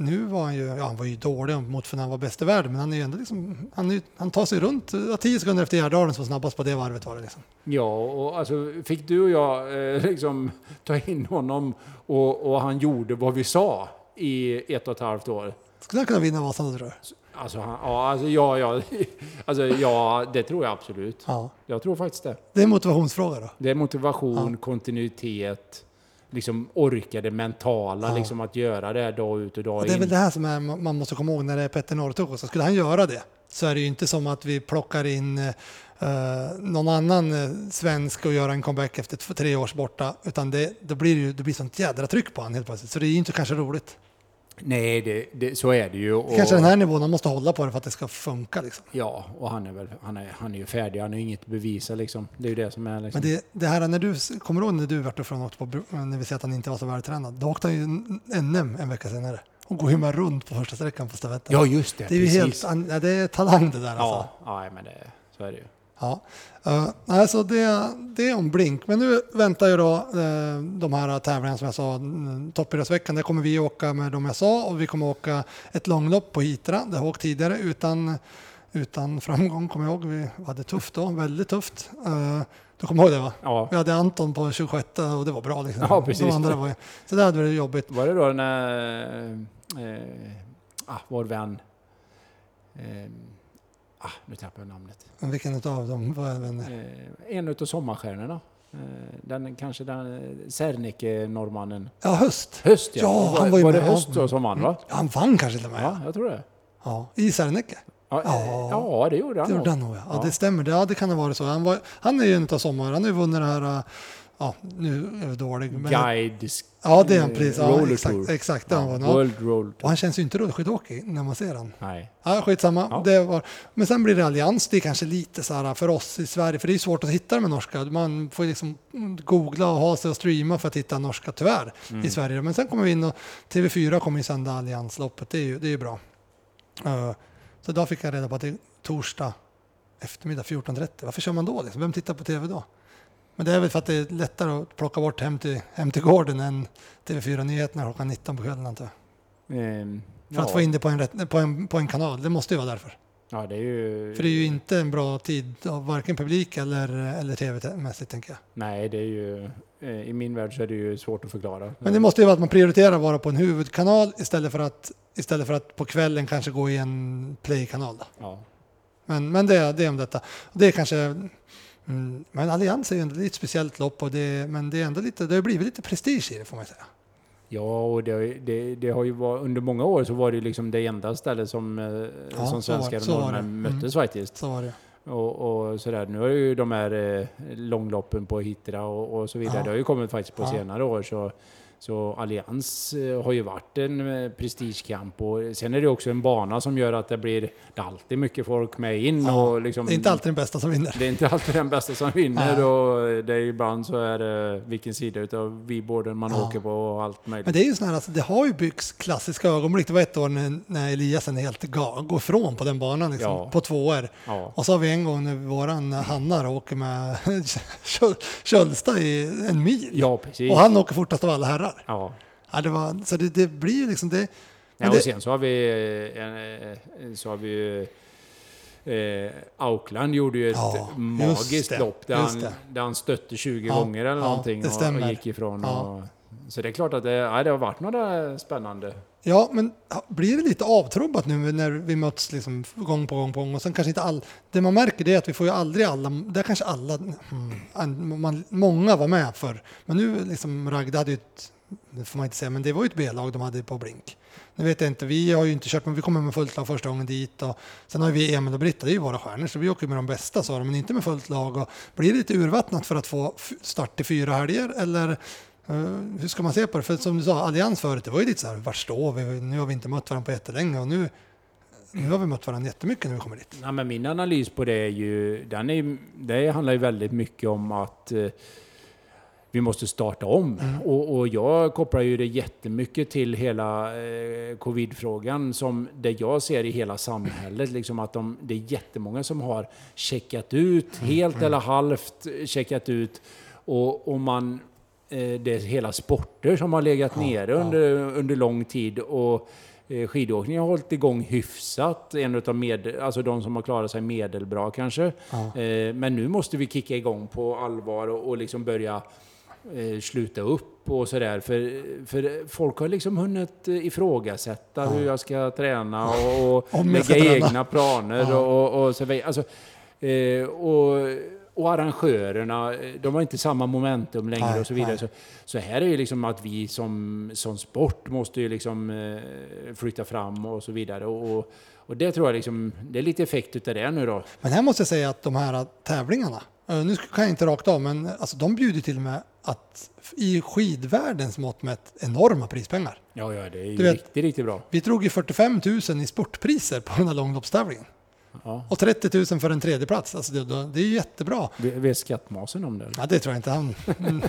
nu var han ju, ja han var ju dålig mot för när han var bäst i världen, men han är ju ändå liksom, han, är, han tar sig runt, ja, tio sekunder efter Gärdalen som snabbast på det varvet var det liksom. Ja, och alltså fick du och jag eh, liksom ta in honom och, och han gjorde vad vi sa i ett och ett halvt år. Skulle han kunna vinna Vasan då tror du? Alltså, han, ja, alltså, ja, ja, alltså, ja, det tror jag absolut. Ja. Jag tror faktiskt det. Det är motivationsfråga då. Det är motivation, kontinuitet, liksom orka det mentala, Ja. liksom att göra det dag ut och dag Och det är in. väl det här som är, man måste komma ihåg när det är Petter Northug också. Skulle han göra det så är det ju inte som att vi plockar in eh, någon annan eh, svensk och gör en comeback efter tre års borta. Utan det, då blir det ju det blir sånt jädra tryck på honom helt plötsligt. Så det är ju inte kanske roligt. Nej, det, det, så är det ju. Och, Kanske den här nivån, han måste hålla på det för att det ska funka liksom. Ja, och han är väl han är, han är ju färdig. Han har inget att bevisa liksom. Det är ju det som är liksom. Men det, det här när du, kommer du ihåg när du vart ifrån och åkte på, när vi säger att han inte var så vältränad? Då åkte han ju NM en vecka senare och går hymma runt på första sträckan på stafetten. Ja, just det. det är ju helt, ja, det är talang det där alltså. Ja, ja, men det, så är det ju. Ja, uh, alltså det, det är om Blink. Men nu väntar ju då eh, de här tävlingarna som jag sa, mm, toppidrottsveckan. Där kommer vi åka med de jag sa och vi kommer åka ett långlopp på Hitra. Det har jag åkt tidigare utan, utan framgång kommer jag ihåg. Vi hade tufft då, väldigt tufft. Uh, du kommer ihåg det va? Ja. Vi hade Anton på 26 och det var bra liksom. Ja, precis. De andra var ju, så det hade varit jobbigt. Var det då när eh, ah, vår vän... Eh, ah, nu tappar jag namnet. Vilken av dem var vänner? Eh, en utav sommarstjärnorna. Eh, den kanske den eh, Serneke-norrmannen. Ja, Höst. Höst ja. Ja, var, han var ju var det med. Höst då som vann va? Han vann kanske till och med. Ja, jag tror det. Ja, I Serneke. Ja, Ja. det gjorde han Det gjorde han nog, ja. ja. Det stämmer, ja, det kan ha varit så. Han, var, han är ju en av sommar, han har ju vunnit det här, ja nu är jag dålig. Men, Guide... ja, det är han precis. Ja, Roller exakt, Tour. exakt det han Ja, vunnit. Ja. World Roll Och han känns ju inte rullskidåkig när man ser han. Nej. Ja, skitsamma. Ja. Det var, men sen blir det allians. Det är kanske lite så här för oss i Sverige, för det är svårt att hitta med norska. Man får liksom googla och ha sig och streama för att hitta norska tyvärr Mm. i Sverige. Men sen kommer vi in och TV4 kommer ju sända alliansloppet. Det är ju, det är ju bra. Eh, så idag fick jag reda på att det är torsdag eftermiddag 14.30. Varför kör man då? Liksom? Vem tittar på TV då? Men det är väl för att det är lättare att plocka bort hem till, hem till gården än TV4-nyheterna klockan 19 på kvällen antar jag. Ehm, För ja. att få in det på en, på, en, på en kanal. Det måste ju vara därför. Ja, det är ju... För det är ju inte en bra tid av varken publik eller, eller tv-mässigt tänker jag. Nej, det är ju... eh, I min värld så är det ju svårt att förklara. Men det måste ju vara att man prioriterar att vara på en huvudkanal istället för att, istället för att på kvällen kanske gå i en play-kanal. Då. Ja. Men, men det, det är om detta. Det är kanske... Mm, men Allians är ju ändå lite speciellt lopp och det, men det är ändå lite, det har blivit lite prestige i det får man säga. Ja, och det, det, det har ju varit, under många år så var det liksom det enda stället som, eh, Ja, som svenskar och norrmän det. Mm. möttes faktiskt. Så var det. Och, och sådär. Nu har ju de här eh, långloppen på Hitra och, och så vidare, Ja. det har ju kommit faktiskt på Ja. senare år. Så, så Allians eh, har ju varit en eh, prestigekamp och sen är det också en bana som gör att det blir det alltid mycket folk med in. Ja, Och liksom, Det är inte alltid den bästa som vinner. det är inte alltid den bästa som vinner Nej. och det är ibland så är det vilken sida utav viborden man Ja. åker på och allt möjligt. Men det är ju här, alltså, det har ju byggts klassiska ögonblick. Det var ett år när, när Eliasen helt ga, går ifrån på den banan liksom, Ja. på två år. Ja. Och så har vi en gång när våran Hanna åker med Köl- Kölsta i en mil. ja, precis. Och han åker fortast av alla herrar. Ja. Ja, det var, så det, det blir ju liksom det. Ja, och det- sen så har vi, eh, så har vi eh, Auckland gjorde ju ett Ja, magiskt det, lopp där han, där han stötte 20 Ja, gånger eller ja, någonting och, och gick ifrån. Ja. Och, så det är klart att det, ja, det har varit några spännande. Ja, men blir det lite avtrubbat nu när vi möts liksom gång på gång på gång och sen kanske inte all... Det man märker det är att vi får ju aldrig alla, där kanske alla, mm, an- man, många var med för. Men nu liksom Ragda hade ju ett, det får man inte säga, men det var ju ett B-lag de hade på Blink. Nu vet jag inte, vi har ju inte kört, men vi kommer med fullt lag första gången dit och sen har vi Emil och Britta, det är ju våra stjärnor, så vi åker med de bästa sa de, men inte med fullt lag. Och blir det lite urvattnat för att få start i fyra helger eller Uh, hur ska man se på det? För som du sa, Allians förut, det var ju lite så här, var står vi? Nu har vi inte mött varandra på jättelänge och nu, nu har vi mött varandra jättemycket när vi kommer dit. Ja, men min analys på det är ju, den är, det handlar ju väldigt mycket om att eh, vi måste starta om. Mm. Och, och jag kopplar ju det jättemycket till hela eh, covidfrågan som det jag ser i hela samhället. Liksom att de, det är jättemånga som har checkat ut, Mm. helt eller halvt checkat ut. Och, och man, eh, det är hela sporter som har legat nere under, under lång tid. Och eh, skidåkningen har hållit igång hyfsat. En utav med, alltså de som har klarat sig medelbra kanske. Ja. Eh, men nu måste vi kicka igång på allvar och, och liksom börja eh, sluta upp och sådär. För, för folk har liksom hunnit eh, ifrågasätta hur jag ska träna och, och lägga träna. egna planer Ja. och, och, så vidare. Alltså, eh, och, och arrangörerna, eh, de har inte samma momentum längre Nej, och så vidare. Så, så här är ju liksom att vi som, som sport måste ju liksom eh, flytta fram och så vidare. Och, och, det tror jag liksom, det är lite effekt utav det nu då. Men här måste jag säga att de här tävlingarna, nu kan jag inte rakt av, men alltså, de bjuder till och med att i skidvärldens mått mätt enorma prispengar. Ja, ja, det är ju Du vet- riktigt, riktigt bra. Vi drog ju 45 000 i sportpriser på den här långloppstävlingen. Ja. Och 30 000 för en tredje plats. Alltså det, det är ju jättebra. Vet skattmasen om det? Ja, det tror jag inte han...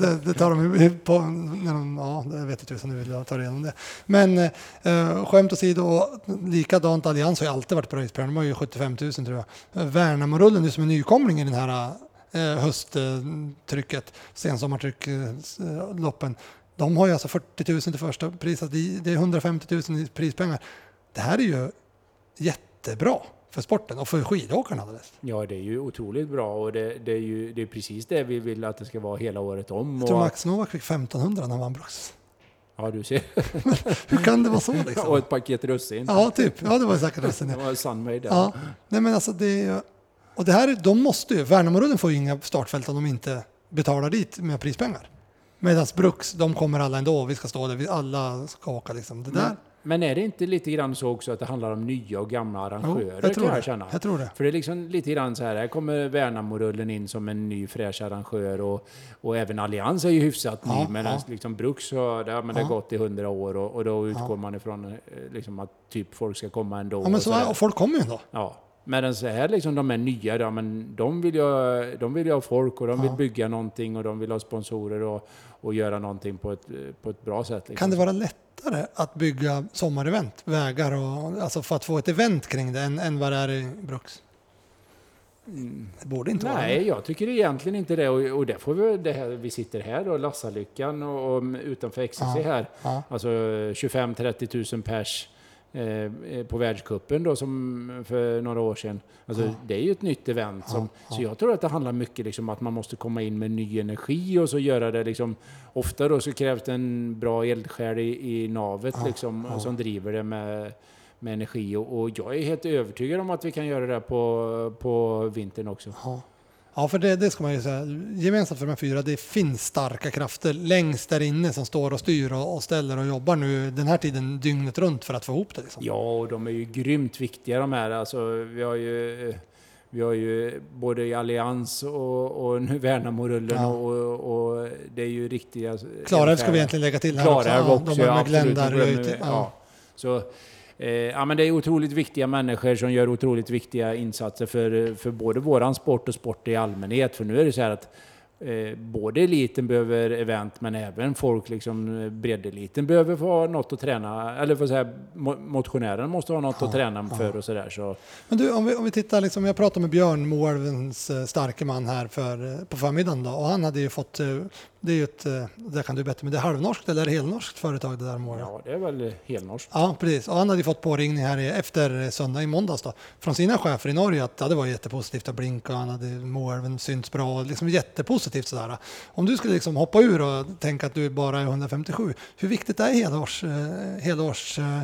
Det, det tar de på... När de, ja, det vet tusan, nu vill jag ta igenom det. Men eh, skämt åsido, likadant Allians har ju alltid varit på. De har ju 75 000 tror jag. Värnamorullen, nu som är nykomling i den här hösttrycket, sensommartryck-loppen. De har ju alltså 40 000 till första priset. Det det är 150 000 i prispengar. Det här är ju jättebra för sporten och för skidåkarna. alldeles. Ja, det är ju otroligt bra och det, det är ju det är precis det vi vill att det ska vara hela året om. Jag tror Och, Max Novak fick 1500 när han vann Brooks. ja, du ser. Hur kan det vara så och liksom? ett paket russin. Ja, typ. Ja, det var säkert. Det Ja. var Sunway där. ja. Nej, men alltså det är ju- Och det här, är- de måste ju, Värnamorullen får ju inga startfält om de inte betalar dit med prispengar. Medan Brooks, de kommer alla ändå. Vi ska stå där, vi alla ska åka liksom. Det där, Men, är det inte lite grann så också att det handlar om nya och gamla jo, arrangörer jag tror jag känna? Jag tror det. För det är liksom lite grann så här, här kommer Värnamorullen in som en ny fräsch arrangör och, och även Allians är ju hyfsat Ja, ny medan ja. liksom Brooks så, där, men det har Ja. gått i hundra år och, och då utgår man ifrån eh, liksom att typ folk ska komma ändå. Ja, men så är, och folk kommer ju ändå. Ja. Medan så här liksom de är nya, då, men de vill ju, ha- de vill ju ha folk och de vill bygga någonting och de vill ha sponsorer och, och göra någonting på ett, på ett bra sätt. Liksom. Kan det vara lättare att bygga sommarevent, vägar och alltså för att få ett event kring det än, än vad det är i Brooks? Det borde inte vara Mm. Nej, det. jag tycker egentligen inte det. Och, och därför vi, det här, vi sitter här och Lassalyckan och, och utanför XCC Ja. här. Ja. Alltså 25-30 000 pers på världscupen då som för några år sedan. Alltså Ja. det är ju ett nytt event. Som, ja. Så jag tror att det handlar mycket liksom att man måste komma in med ny energi och så göra det liksom. Ofta då så krävs det en bra eldsjäl i, i navet Ja, liksom ja. som driver det med med energi och, och jag är helt övertygad om att vi kan göra det på, på vintern också. Ja. Ja, för det, det ska man ju säga. Gemensamt för de här fyra, det finns starka krafter längst där inne som står och styr och, och ställer och jobbar nu den här tiden dygnet runt för att få ihop det. Liksom. Ja, och de är ju grymt viktiga de här. Alltså, vi har ju, vi har ju både i Allians och, och nu Värnamorullen Ja. och, och det är ju riktiga... Klarälv ska vi egentligen lägga till här Klarälv Ja, också, de har ja, med. Glenn där. Ja. ja. Så, eh, ja, men det är otroligt viktiga människor som gör otroligt viktiga insatser för, för både våran sport och sport i allmänhet. För nu är det så här att eh, både eliten behöver event men även folk, liksom eh, breddeliten, behöver få något att träna. Eller för att säga, mo- motionären måste ha något Ja, att träna ja. för och sådär. Så, Men du, om vi, om vi tittar, liksom, jag pratade med Björn, Moälvens eh, starke man här för, eh, på förmiddagen då, och han hade ju fått, det är ju ett, eh, det kan du bättre, men det är halvnorskt eller helnorskt företag det där Moälv? ja, det är väl helnorskt. Ja, precis. Och han hade ju fått påringning här efter söndag i måndags då, från sina chefer i Norge att ja, det var jättepositivt att blinka och han hade Moälven synts bra. Liksom jättepositivt sådär. Om du skulle liksom hoppa ur och tänka att du bara är 157, hur viktigt är helårs... Eh, helårs eh,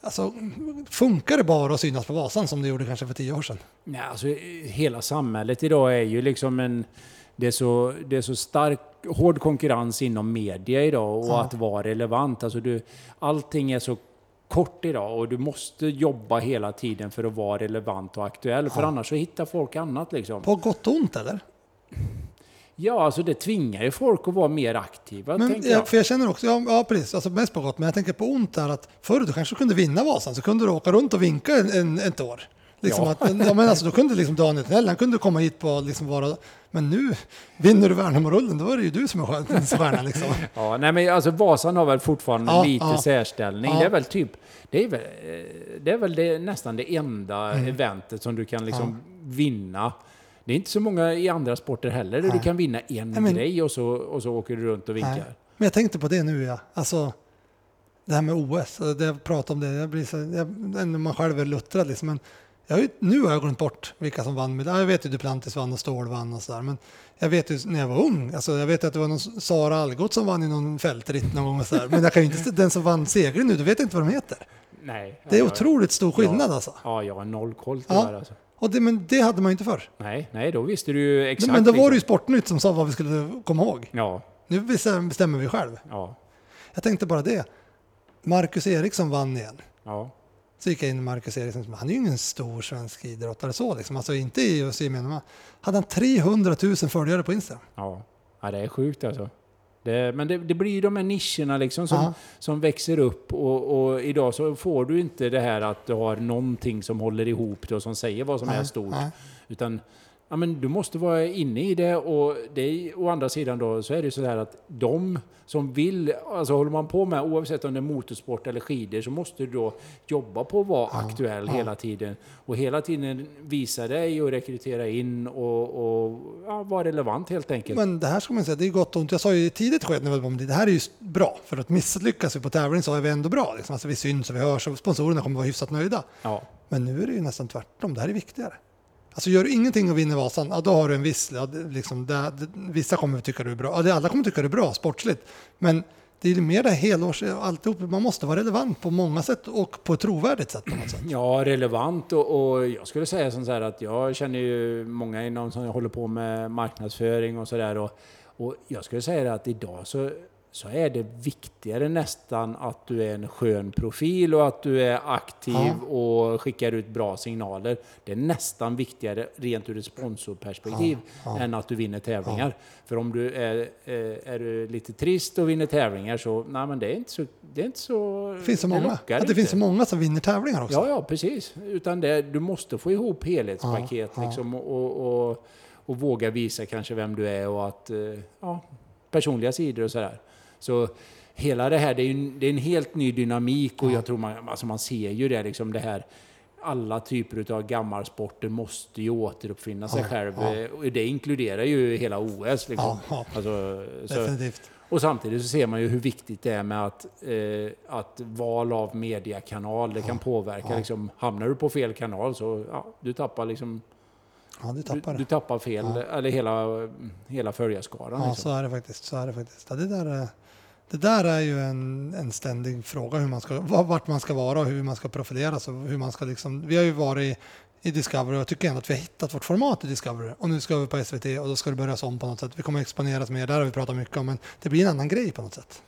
alltså, funkar det bara att synas på Vasan som det gjorde kanske för tio år sedan? Nej, alltså, hela samhället idag är ju liksom en... Det är så, det är så stark, hård konkurrens inom media idag och Ja. att vara relevant. Alltså du, allting är så kort idag och du måste jobba hela tiden för att vara relevant och aktuell. För Ja. annars så hittar folk annat liksom. På gott och ont eller? Ja, alltså det tvingar ju folk att vara mer aktiva, Men, ja, jag. för jag känner också, ja, ja precis, alltså mest på gott, men jag tänker på ont där att förr du kanske kunde vinna Vasan så kunde du åka runt och vinka en, en, ett år. Liksom Ja. att, ja, men alltså, då kunde liksom Daniel Tell, han kunde komma hit på liksom vara, men nu vinner du Värnamorullen, då är det ju du som är stjärnan. liksom. Ja, nej men alltså Vasan har väl fortfarande Ja, lite ja. särställning. Det är väl typ, det är väl, det är väl det, nästan det enda Mm. eventet som du kan liksom vinna. Det är inte så många i andra sporter heller där Nej. du kan vinna en Nej, men- grej och så, och så åker du runt och vinkar. Nej. Men jag tänkte på det nu ja, alltså det här med OS, och det jag pratade om det, jag blir så, jag, man själv är luttrad liksom, men jag ju, nu har jag glömt bort vilka som vann. medalj. Jag vet ju Duplantis vann och Ståhl vann och sådär, men jag vet ju när jag var ung, alltså jag vet att det var någon Sara Algot som vann i någon fältritt någon gång och sådär, men jag kan ju inte, den som vann segern nu, du vet inte vad de heter. Nej. Det är ja, otroligt stor skillnad ja, alltså. Ja, jag har noll koll Ja. tyvärr alltså. Och det, men det hade man ju inte förr. Nej, nej, då visste du ju exakt. Men då var det ju liksom. Sportnytt som sa vad vi skulle komma ihåg. Ja, Nu bestäm- bestämmer vi själv. ja, Jag tänkte bara det. Marcus Eriksson vann igen. ja. Så gick jag in i Marcus Eriksson, han är ju ingen stor svensk idrottare så liksom, alltså inte i man- hade han 300 000 följare på Instagram. Ja, ja det är sjukt alltså. Det, men det, det blir ju de här nischerna liksom som, som växer upp och, och idag så får du inte det här att du har någonting som håller ihop det och som säger vad som är Nej, stort. nej. Utan ja, men du måste vara inne i det och det å andra sidan då så är det så här att de som vill, alltså håller man på med oavsett om det är motorsport eller skidor så måste du då jobba på att vara aktuell hela tiden och hela tiden visa dig och rekrytera in och, och ja, vara relevant helt enkelt. Men det här ska man säga, det är gott och ont. Jag sa ju i tidigt skede när vi var om det, det här är ju bra. För att misslyckas vi på tävling så är vi ändå bra. Liksom. Alltså vi syns och vi hörs och sponsorerna kommer vara hyfsat nöjda. ja. Men nu är det ju nästan tvärtom, det här är viktigare. Alltså gör du ingenting och vinner Vasan, ja, då har du en viss... Ja, liksom, det, det, vissa kommer tycka du är bra, ja, det, alla kommer tycka du är bra sportsligt. Men det är ju mer det här helårs... Alltihop, man måste vara relevant på många sätt och på ett trovärdigt sätt på något sätt. Ja, relevant och, och jag skulle säga som så här att jag känner ju många inom som håller på med marknadsföring och sådär och, och jag skulle säga att idag så, så är det viktigare nästan att du är en skön profil och att du är aktiv Ja. och skickar ut bra signaler. Det är nästan viktigare rent ur ett sponsorperspektiv än att du vinner tävlingar. För om du är, eh, är du lite trist och vinner tävlingar så, nej men det är inte så... Det, är inte så, Det finns så många. Att det inte. finns så många som vinner tävlingar också. Ja, ja, precis. Utan det, du måste få ihop helhetspaket Ja, ja. Liksom, och, och, och våga visa kanske vem du är och att, eh, ja, personliga sidor och sådär. Så hela det här, det är, en, det är en helt ny dynamik och jag tror man, alltså man ser ju det liksom det här alla typer av gammalsporter måste ju återuppfinna sig Ja, själv. ja. Eh, det inkluderar ju hela OS. Liksom. Ja. Alltså, så, Definitivt. och samtidigt så ser man ju hur viktigt det är med att, eh, att val av mediakanal, det kan påverka. Liksom, hamnar du på fel kanal så ja, du tappar liksom, Ja, du du, tappar du det. tappar fel, eller hela, hela följarskaran. Ja, liksom. så är det faktiskt. Så är det, faktiskt. Det, där är, det där är ju en, en ständig fråga, hur man ska, vart man ska vara och hur man ska profilera sig. Hur man ska liksom, vi har ju varit i, i Discovery och jag tycker ändå att vi har hittat vårt format i Discovery. Och nu ska vi på SVT och då ska det börjas om på något sätt. Vi kommer exponeras mer, där har vi pratat mycket om, men det blir en annan grej på något sätt.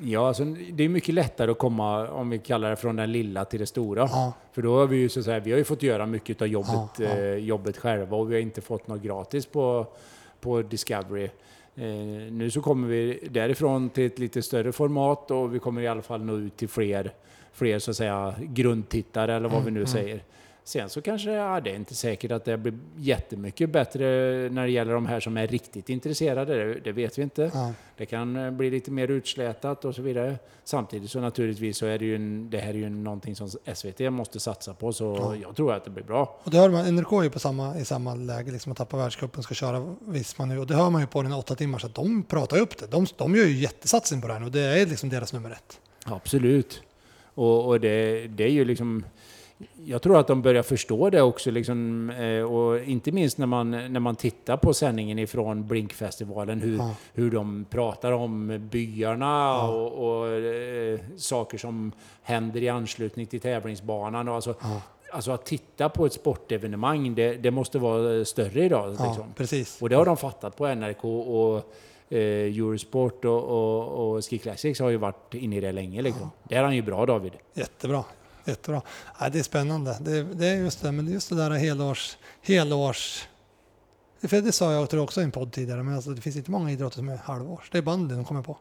Ja, alltså, det är mycket lättare att komma, om vi kallar det från den lilla till det stora. Ja. För då har vi ju så att säga, vi har ju fått göra mycket av jobbet, Ja, ja. Eh, jobbet själva och vi har inte fått något gratis på, på Discovery. Eh, nu så kommer vi därifrån till ett lite större format och vi kommer i alla fall nå ut till fler, fler så att säga grundtittare eller vad Mm, vi nu säger. Sen så kanske ja, det är inte säkert att det blir jättemycket bättre när det gäller de här som är riktigt intresserade. Det, det vet vi inte. Ja. Det kan eh, bli lite mer utslätat och så vidare. Samtidigt så naturligtvis så är det ju en, det här är ju någonting som SVT måste satsa på så jag tror att det blir bra. Och det hör man, NRK är ju på samma, i samma läge, liksom att tappa världscupen, ska köra Visma nu. Och det hör man ju på den åtta timmar, så att de pratar upp det. De, de gör ju jättesatsning på det här nu och det är liksom deras nummer ett. Absolut. Och, och det, det är ju liksom... Jag tror att de börjar förstå det också, liksom, eh, och inte minst när man, när man tittar på sändningen ifrån Blinkfestivalen, hur, Ja. hur de pratar om byarna och, och eh, saker som händer i anslutning till tävlingsbanan. Och alltså, Ja. alltså att titta på ett sportevenemang, det, det måste vara större idag. Ja, Liksom. precis. Och det har de fattat på NRK och eh, Eurosport och, och, och Ski Classics har ju varit inne i det länge. Liksom. Det är han ju bra David. Jättebra. Jättebra. Ja, det är spännande. Det, det är just det, men just det där helårs... helårs för det sa jag tror också i en podd tidigare, men alltså, det finns inte många idrotter som är halvårs. Det är bandy de kommer på.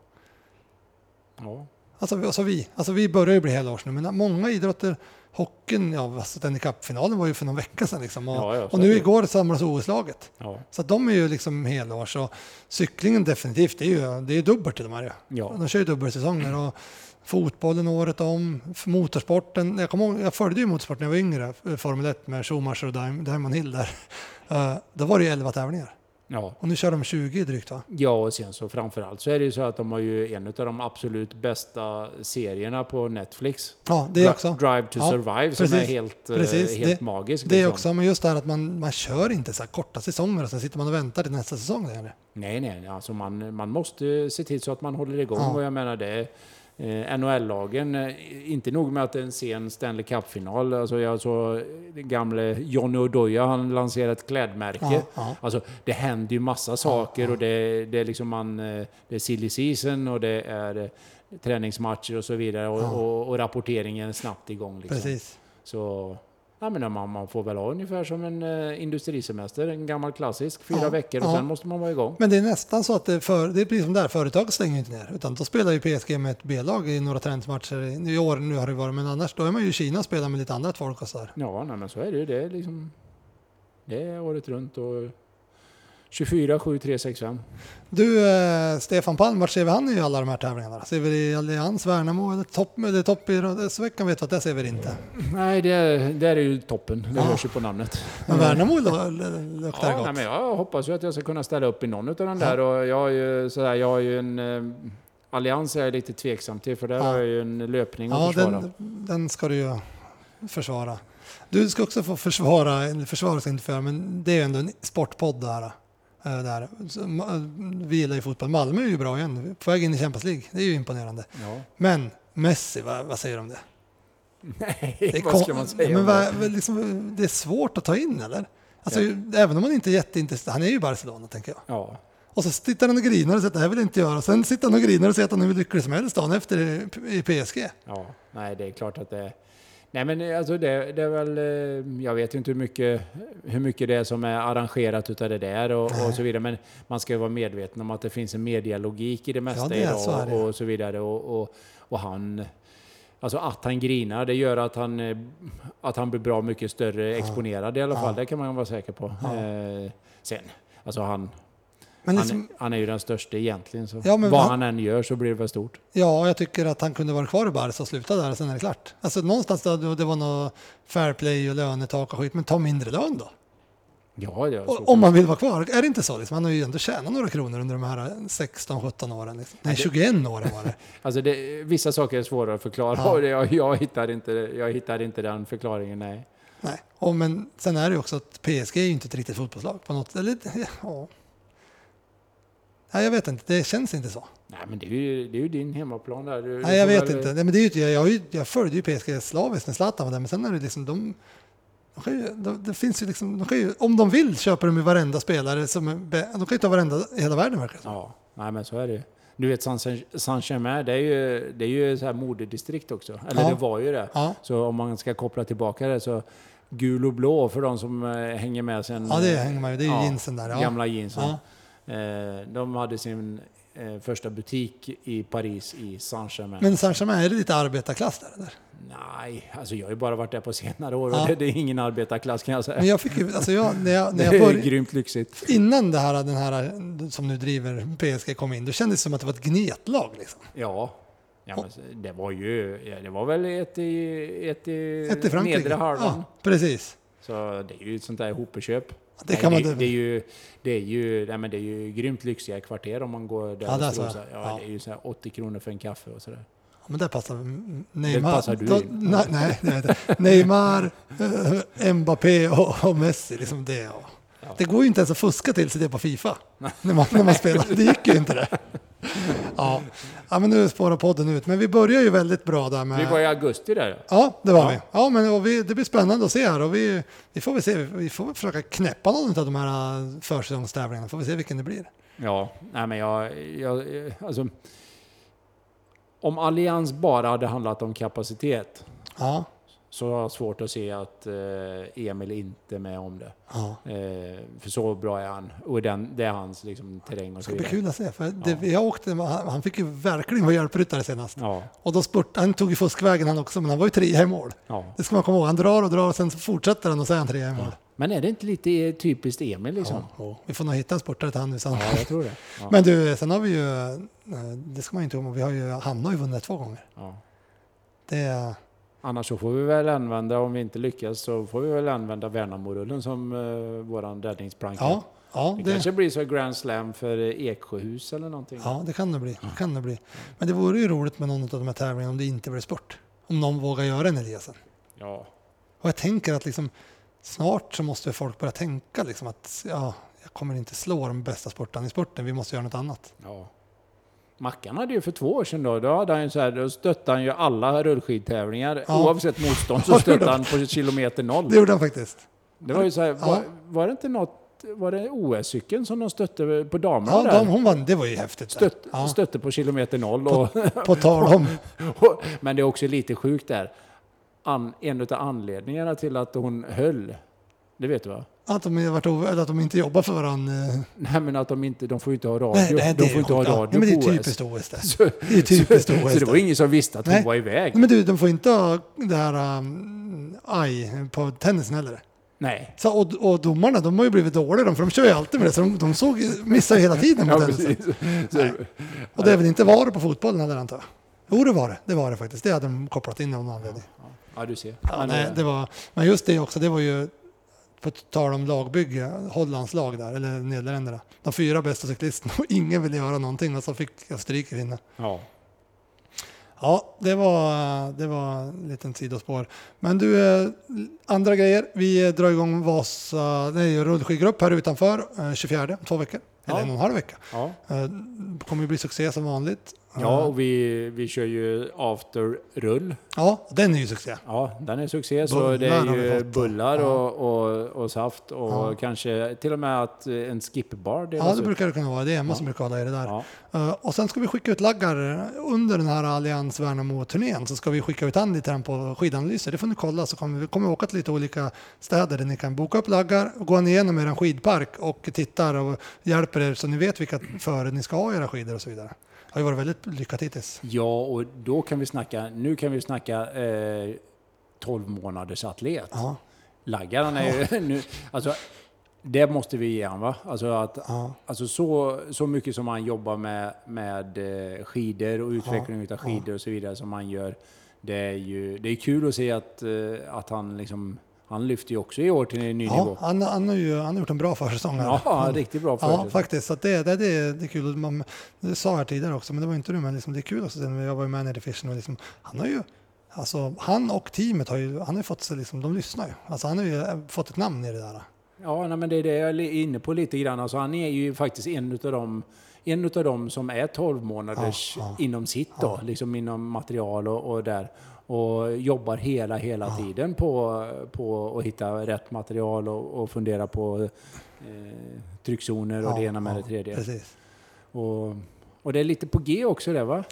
Ja. Alltså, vi- alltså vi, alltså vi börjar ju bli helårs nu, men många idrotter, hockeyn, ja, alltså Stanley Cup-finalen var ju för någon vecka sedan liksom. Och, Ja, ja, och nu det. igår samlas OS-laget. Ja. Så de är ju liksom helårs och cyklingen definitivt, det är ju det är dubbelt till de här ju. Ja. De kör ju dubbelsäsonger och fotbollen året om, motorsporten. Jag, kommer ihåg, jag följde ju motorsport när jag var yngre, eh, Formel 1 med Schumacher och Diam- Diamond Hill där. Eh, Då var det ju 11 tävlingar Ja. och nu kör de 20 drygt va? ja, och sen så framförallt så är det ju så att de har ju en av de absolut bästa serierna på Netflix. Ja, det är också. Drive to Ja, Survive som är precis. helt, eh, Precis. helt Det- magisk. Det är liksom. också, men just det här att man, man kör inte så här korta säsonger och sen sitter man och väntar till nästa säsong längre. Nej, nej, alltså man, man måste se till så att man håller igång. Ja. Och jag menar det, eh, NHL-lagen, eh, inte nog med att det är en sen Stanley Cup-final. Alltså jag såg gamle Johnny Oduya, han lanserade ett klädmärke. Ja, ja. Alltså det händer ju massa saker och det, det är liksom man, eh, det är silly season och det är träningsmatcher och så vidare och, Ja. och, och rapporteringen är snabbt igång. Liksom. Precis. Så Ja, men man, man får väl ha ungefär som en eh, industrisemester, en gammal klassisk, fyra Ja, veckor och ja. sen måste man vara igång. Men det är nästan så att det, för, det är precis som där, företaget stänger inte ner. Utan då spelar ju PSG med ett B-lag i några träningsmatcher. I, år nu har det varit, men annars då är man ju i Kina och spelar med lite annat folk och så där. Ja, nej, men så är det ju. Det är liksom... Det är året runt och 24, 7, 3, 6, 5. Du, eh, Stefan Palm, vart ser vi han i alla de här tävlingarna? Ser vi det i Allians, Värnamo eller topp, topp i Sveckan vet vi att det ser vi det inte. Nej, det, det är ju toppen. Det Ja. hörs ju på namnet. Men Värnamo lo- luktar Ja, nej, gott. men jag hoppas ju att jag ska kunna ställa upp i någon av de där. Och jag har ju, sådär, jag har ju en... Eh, Allians är jag lite tveksam till, för där Ja. har jag ju en löpning att Ja, försvara. den, den ska du ju försvara. Du ska också få försvara, försvara jag inte för, men det är ju ändå en sportpodd där. eh, där. Så, ma- Vi gillar ju fotboll. Malmö är ju bra igen, på väg in i Champions League. Det är ju imponerande. Ja. Men Messi, vad, vad säger du om det? Nej, det är vad ska man säga men vad, liksom, det är svårt att ta in eller? Alltså, Ja. Även om man inte är jätteintresserad, han är ju Barcelona tänker jag. Ja. Och så sitter han och grinar och säger att det här vill jag inte göra. Sen sitter han och grinar och säger att han är hur lycklig som helst dagen efter i, i PSG. Ja, nej det är klart att det Nej men alltså det, det är väl, eh, jag vet ju inte hur mycket, hur mycket det är som är arrangerat utav det där och, och så vidare. Men man ska ju vara medveten om att det finns en medialogik i det mesta Ja, det idag så det. och, så vidare. Och, och, och han, alltså att han grinar, det gör att han, eh, att han blir bra mycket större exponerad i alla fall. Det kan man vara säker på. Ja. Eh, sen, alltså han, Men han, liksom, han är ju den största egentligen. Så Ja, men vad han- han än gör så blir det väl stort. ja, jag tycker att han kunde vara kvar i Barca och sluta där och sen är det klart. Alltså någonstans då, det var något fair play och lönetak och skit, men ta mindre lön då. Ja, ja, Och, om man vill vara kvar, är det inte så? Liksom? Han har ju ändå tjänat några kronor under de här 16-17 åren. Liksom. Nej, 21 åren var det. Alltså det, vissa saker är svåra att förklara Ja. och jag, jag, hittar inte, jag hittar inte den förklaringen, nej. Nej. Och men sen är det ju också att PSG är ju inte ett riktigt fotbollslag på något eller, ja. Nej, jag vet inte. Det känns inte så. Nej men det är ju, det är ju din hemmaplan där. Du, Nej, jag vet inte. Nej, men det är ju, jag, jag, följde ju PSG slaviskt när Zlatan var där, men sen är det liksom de, de ju, de, det finns ju liksom, de ju, om de vill köper de ju varenda spelare som de kan ju ta varenda i hela världen som. Ja, nej men så är det ju. Du vet Saint- Saint-Germain, det är ju, det är ju så här modedistrikt också. Eller Ja. det var ju det. Ja. Så om man ska koppla tillbaka det så gul och blå för de som eh, hänger med sen. Ja, det hänger man ju. Det är ju ja, jeansen där. Ja. Gamla jeansen. Ja. Eh, de hade sin eh, första butik i Paris i Saint-Germain. Men Saint-Germain, är det lite arbetarklass där eller? Nej, alltså jag har ju bara varit där på senare år Ja. och det, det är ingen arbetarklass kan jag säga. Men jag fick ju, alltså jag, när jag, när det jag är började, grymt lyxigt. innan det här, den här som nu driver PSG kom in, då kändes det som att det var ett gnetlag liksom. Ja. ja men det var ju, ja, det var väl ett i, ett i, Ett i nedre halvan. Ja, precis. Så det är ju ett sånt där ihopköp. Det kan nej, man det, det är ju, det är ju, nej, men det är ju grymt lyxiga kvarter om man går där. Ja, och det är så. Ja, Ja. det är ju så här 80 kronor för en kaffe och sådär. Ja, men där passar Neymar. passar du då, in. nej, nej, det jag. Neymar, eh, Mbappé och, och Messi. Liksom det, ja. Ja. det går ju inte ens att fuska till sig det på Fifa. När man, när man spelar. Det gick ju inte det. Ja. ja, men nu spårar podden ut. Men vi börjar ju väldigt bra där med... Vi var i augusti där. Ja, det var Ja. vi. Ja, men vi, det blir spännande att se här. Och vi, vi får väl se. Vi får väl försöka knäppa någon av de här eh, försäsongstävlingarna. Får vi se vilken det blir. Ja, nej men jag, jag alltså. Om Allians bara hade handlat om kapacitet Ja, så har jag svårt att se att eh, Emil inte är med om det. ja. Eh, för så bra är han. Och den, det är hans liksom, terräng och Det ska bli kul att se. För det, Ja. jag åkte, han han fick ju verkligen vara hjälpryttare senast. Ja, Och då spurt, han tog ju fuskvägen han också, men han var ju trea i mål. Det ska man komma ihåg. Han drar och drar och sen fortsätter han och så är han trea i mål. Men är det inte lite typiskt Emil liksom? Ja. Vi får nog hitta en sportare till han nu sen. Ja, jag tror det. Ja. Men du, sen har vi ju, eh, det ska man inte glömma, vi har ju, han har ju vunnit två gånger. Ja. Det är, Annars så får vi väl använda, om vi inte lyckas, så får vi väl använda Värnamorullen som uh, våran räddningsplanka. ja, ja, det, det, kanske blir så Grand Slam för eh, Eksjöhus eller någonting. ja, det kan det bli. Det kan det bli. Men det vore ju roligt med någon av de här tävlingarna om det inte blir sport. Om någon vågar göra en Eliasen. Ja. Och jag tänker att liksom, snart så måste folk börja tänka liksom att ja, jag kommer inte slå de bästa sportarna i sporten, vi måste göra något annat. ja. Mackan hade ju för två år sedan då, då, hade han ju så här, då stöttade han ju alla rullskidtävlingar. Ja. Oavsett motstånd så stöttade han på kilometer noll. Det gjorde han faktiskt. Det var ju så här, Ja. var, var det inte något, var det OS-cykeln som de stötte på damerna Ja, där? hon vann, det var ju häftigt. Stött, Ja, Stötte på kilometer noll. Och, på tal om, men det är också lite sjukt där. an, en av anledningarna till att hon höll. Det vet du va? Att de, varit, eller att de inte jobbar för varandra. eh, Nej men att de inte, de får ju inte ha radio. Nej, nej, de får inte ha radio men det är typiskt OS det. Så, Det är typiskt så, OS så det var ingen som visste att hon Nej. var iväg. Men du, de får inte ha det här um, aj på tennisen heller. Nej. Så, och, och domarna, de har ju blivit dåliga de, för de kör ju alltid med det. Så de, de såg, missar ju hela tiden på Ja, tennisen. Nej. Och det är väl inte var på fotbollen heller antar jag? Jo, det var det. Det var det faktiskt. Det hade de kopplat in av någon anledning. ja, du ser. Ja, nej, eh, det var, men just det också, det var ju på tal om lagbygge, Hollands lag där, eller Nederländerna. De fyra bästa cyklisterna och ingen ville göra någonting och så fick Österrike vinna. ja. Ja, det var, det var en liten sidospår. Men du, eh, andra grejer. Vi eh, drar igång Vasa, nej, rullskidgrupp här utanför eh, 24, två veckor. Eller Ja. en och en halv vecka. Ja. Eh, kommer ju bli succé som vanligt. Ja, och vi, vi kör ju after-rull. ja, den är ju succé. Ja, den är succé. Så Bullar det är ju bullar ja. och, och, och saft och Ja. kanske till och med att eh, en skipbar Ja, det brukar det kunna vara. Det är Emma Ja. som brukar hålla i det där. Ja. Eh, och sen ska vi skicka ut laggar under den här Allians Värnamo-turnén. Så ska vi skicka ut an lite grann på skidanalyser. Det får ni kolla så kommer vi kommer åka till lite olika städer där ni kan boka upp laggar, gå igenom er skidpark och tittar och hjälper er så ni vet vilka före ni ska ha era skidor och så vidare. Har ju varit väldigt lyckat hittills. ja, och då kan vi snacka, nu kan vi snacka eh, 12 månaders atlet. Ja, Laggan är ju nu, alltså det måste vi ge va? Alltså, att, ja, alltså så, så mycket som han jobbar med, med eh, skidor och utveckling utav skidor och så vidare som han gör. Det är ju det är kul att se att, eh, att han liksom, han lyfter ju också i år till en ny ja nivå. han, han, har ju, han har gjort en bra försäsong. Ja, riktigt bra Ja, förutsättningar. faktiskt. Så det, det, det, det är kul. Man, det sa jag tidigare också, men det var inte du. Men liksom, det är kul också. Jag var ju med nere i Fischen och liksom, han har ju, alltså han och teamet har ju, han har fått sig liksom, de lyssnar ju. Alltså han har ju eh, fått ett namn i det där. Ja, nej, men det är det jag är inne på lite grann. Alltså, han är ju faktiskt en utav dem en utav dem som är 12 månaders Ja, inom sitt då, liksom inom material och, och där. Och jobbar hela, hela tiden på, på att hitta rätt material och, och fundera på eh, tryckzoner och det ena med det tredje. Precis. Och, och det är lite på G också det va?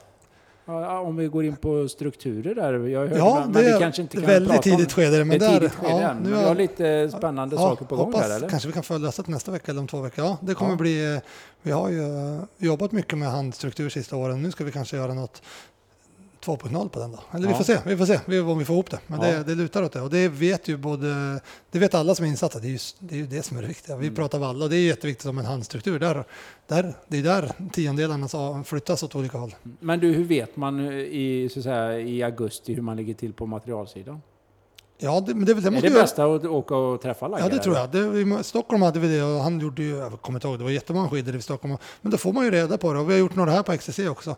Ja, Om vi går in på strukturer där. Jag hörde, Ja, men vi kanske inte kan väldigt prata om- tidigt skede. Men det är där, skede ja, nu men vi har- har lite spännande saker på gång hoppas, där eller? Kanske vi kan följa det nästa vecka eller om två veckor. Ja, det kommer Ja. bli, eh, vi har ju eh, jobbat mycket med handstruktur sista åren. Nu ska vi kanske göra något 2.0 på den då. Eller vi Ja. får se, vi får se vi- om vi får ihop det. Men Ja. det, det lutar åt det. Och det vet ju både, det vet alla som är insatta. Det är ju det, är ju det som är det viktiga. Vi Mm. pratar valla och det är jätteviktigt som en handstruktur. Där, där, det är där tiondelarna flyttas åt olika håll. Men du, hur vet man i, så att säga, i augusti hur man ligger till på materialsidan? Ja, det, men det, det är det ju- bästa att åka och träffa Ja, laggare? det tror jag. Det, I Stockholm hade vi det och han gjorde ju, jag kommer inte ihåg, det var jättemånga skidor i Stockholm. Men då får man ju reda på det och vi har gjort några här på XCC också.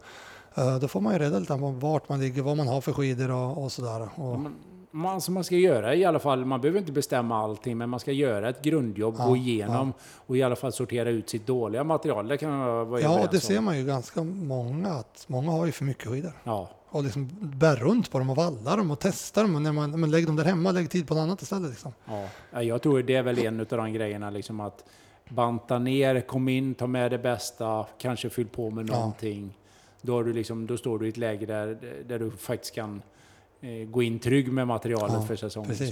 Eh, Då får man ju reda lite på vart man ligger, vad man har för skidor och, och sådär. Och, Men Man, som man ska göra i alla fall, man behöver inte bestämma allting, men man ska göra ett grundjobb, Ja, gå igenom och i alla fall sortera ut sitt dåliga material. Det kan jag vara ja, det ser man ju ganska många att många har ju för mycket skidor. Ja, Och liksom bär runt på dem och vallar dem och testar dem. Och när man, men lägg dem där hemma, lägg tid på något annat istället. Liksom. ja. Ja, Jag tror det är väl en av de grejerna, liksom att banta ner, kom in, ta med det bästa, kanske fyll på med Ja. Då, har du liksom, då står du i ett läge där, där du faktiskt kan eh, gå in trygg med materialet Ja, för säsongen. Så,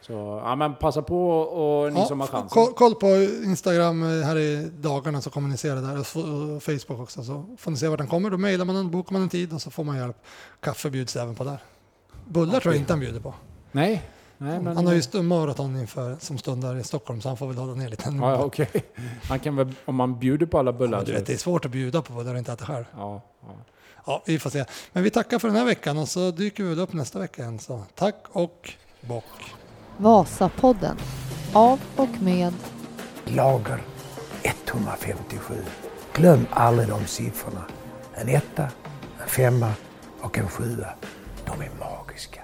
så ja, men passa på och ni Ja, som har chansen. koll, koll på Instagram eh, här i dagarna så kommer ni se det där. Och Facebook också. Så får ni se vart den kommer. Då mejlar man den, bokar man en tid och så får man hjälp. Kaffe bjuds även på där. Bullar tror jag inte han bjuder på. Nej, nej men... han har ju maraton inför, som stundar i Stockholm så han får väl hålla ner lite. Ja, okej. Han kan väl, om man bjuder på alla bullar Ja, du vet, det är svårt att bjuda på bullar och inte äta själv. Ja, ja. Ja, vi får se. Men vi tackar för den här veckan och så dyker vi väl upp nästa vecka igen. Så tack och bock. Vasapodden. Av och med Lager 157. Glöm aldrig de siffrorna. En etta, en femma och en sjua. De är magiska.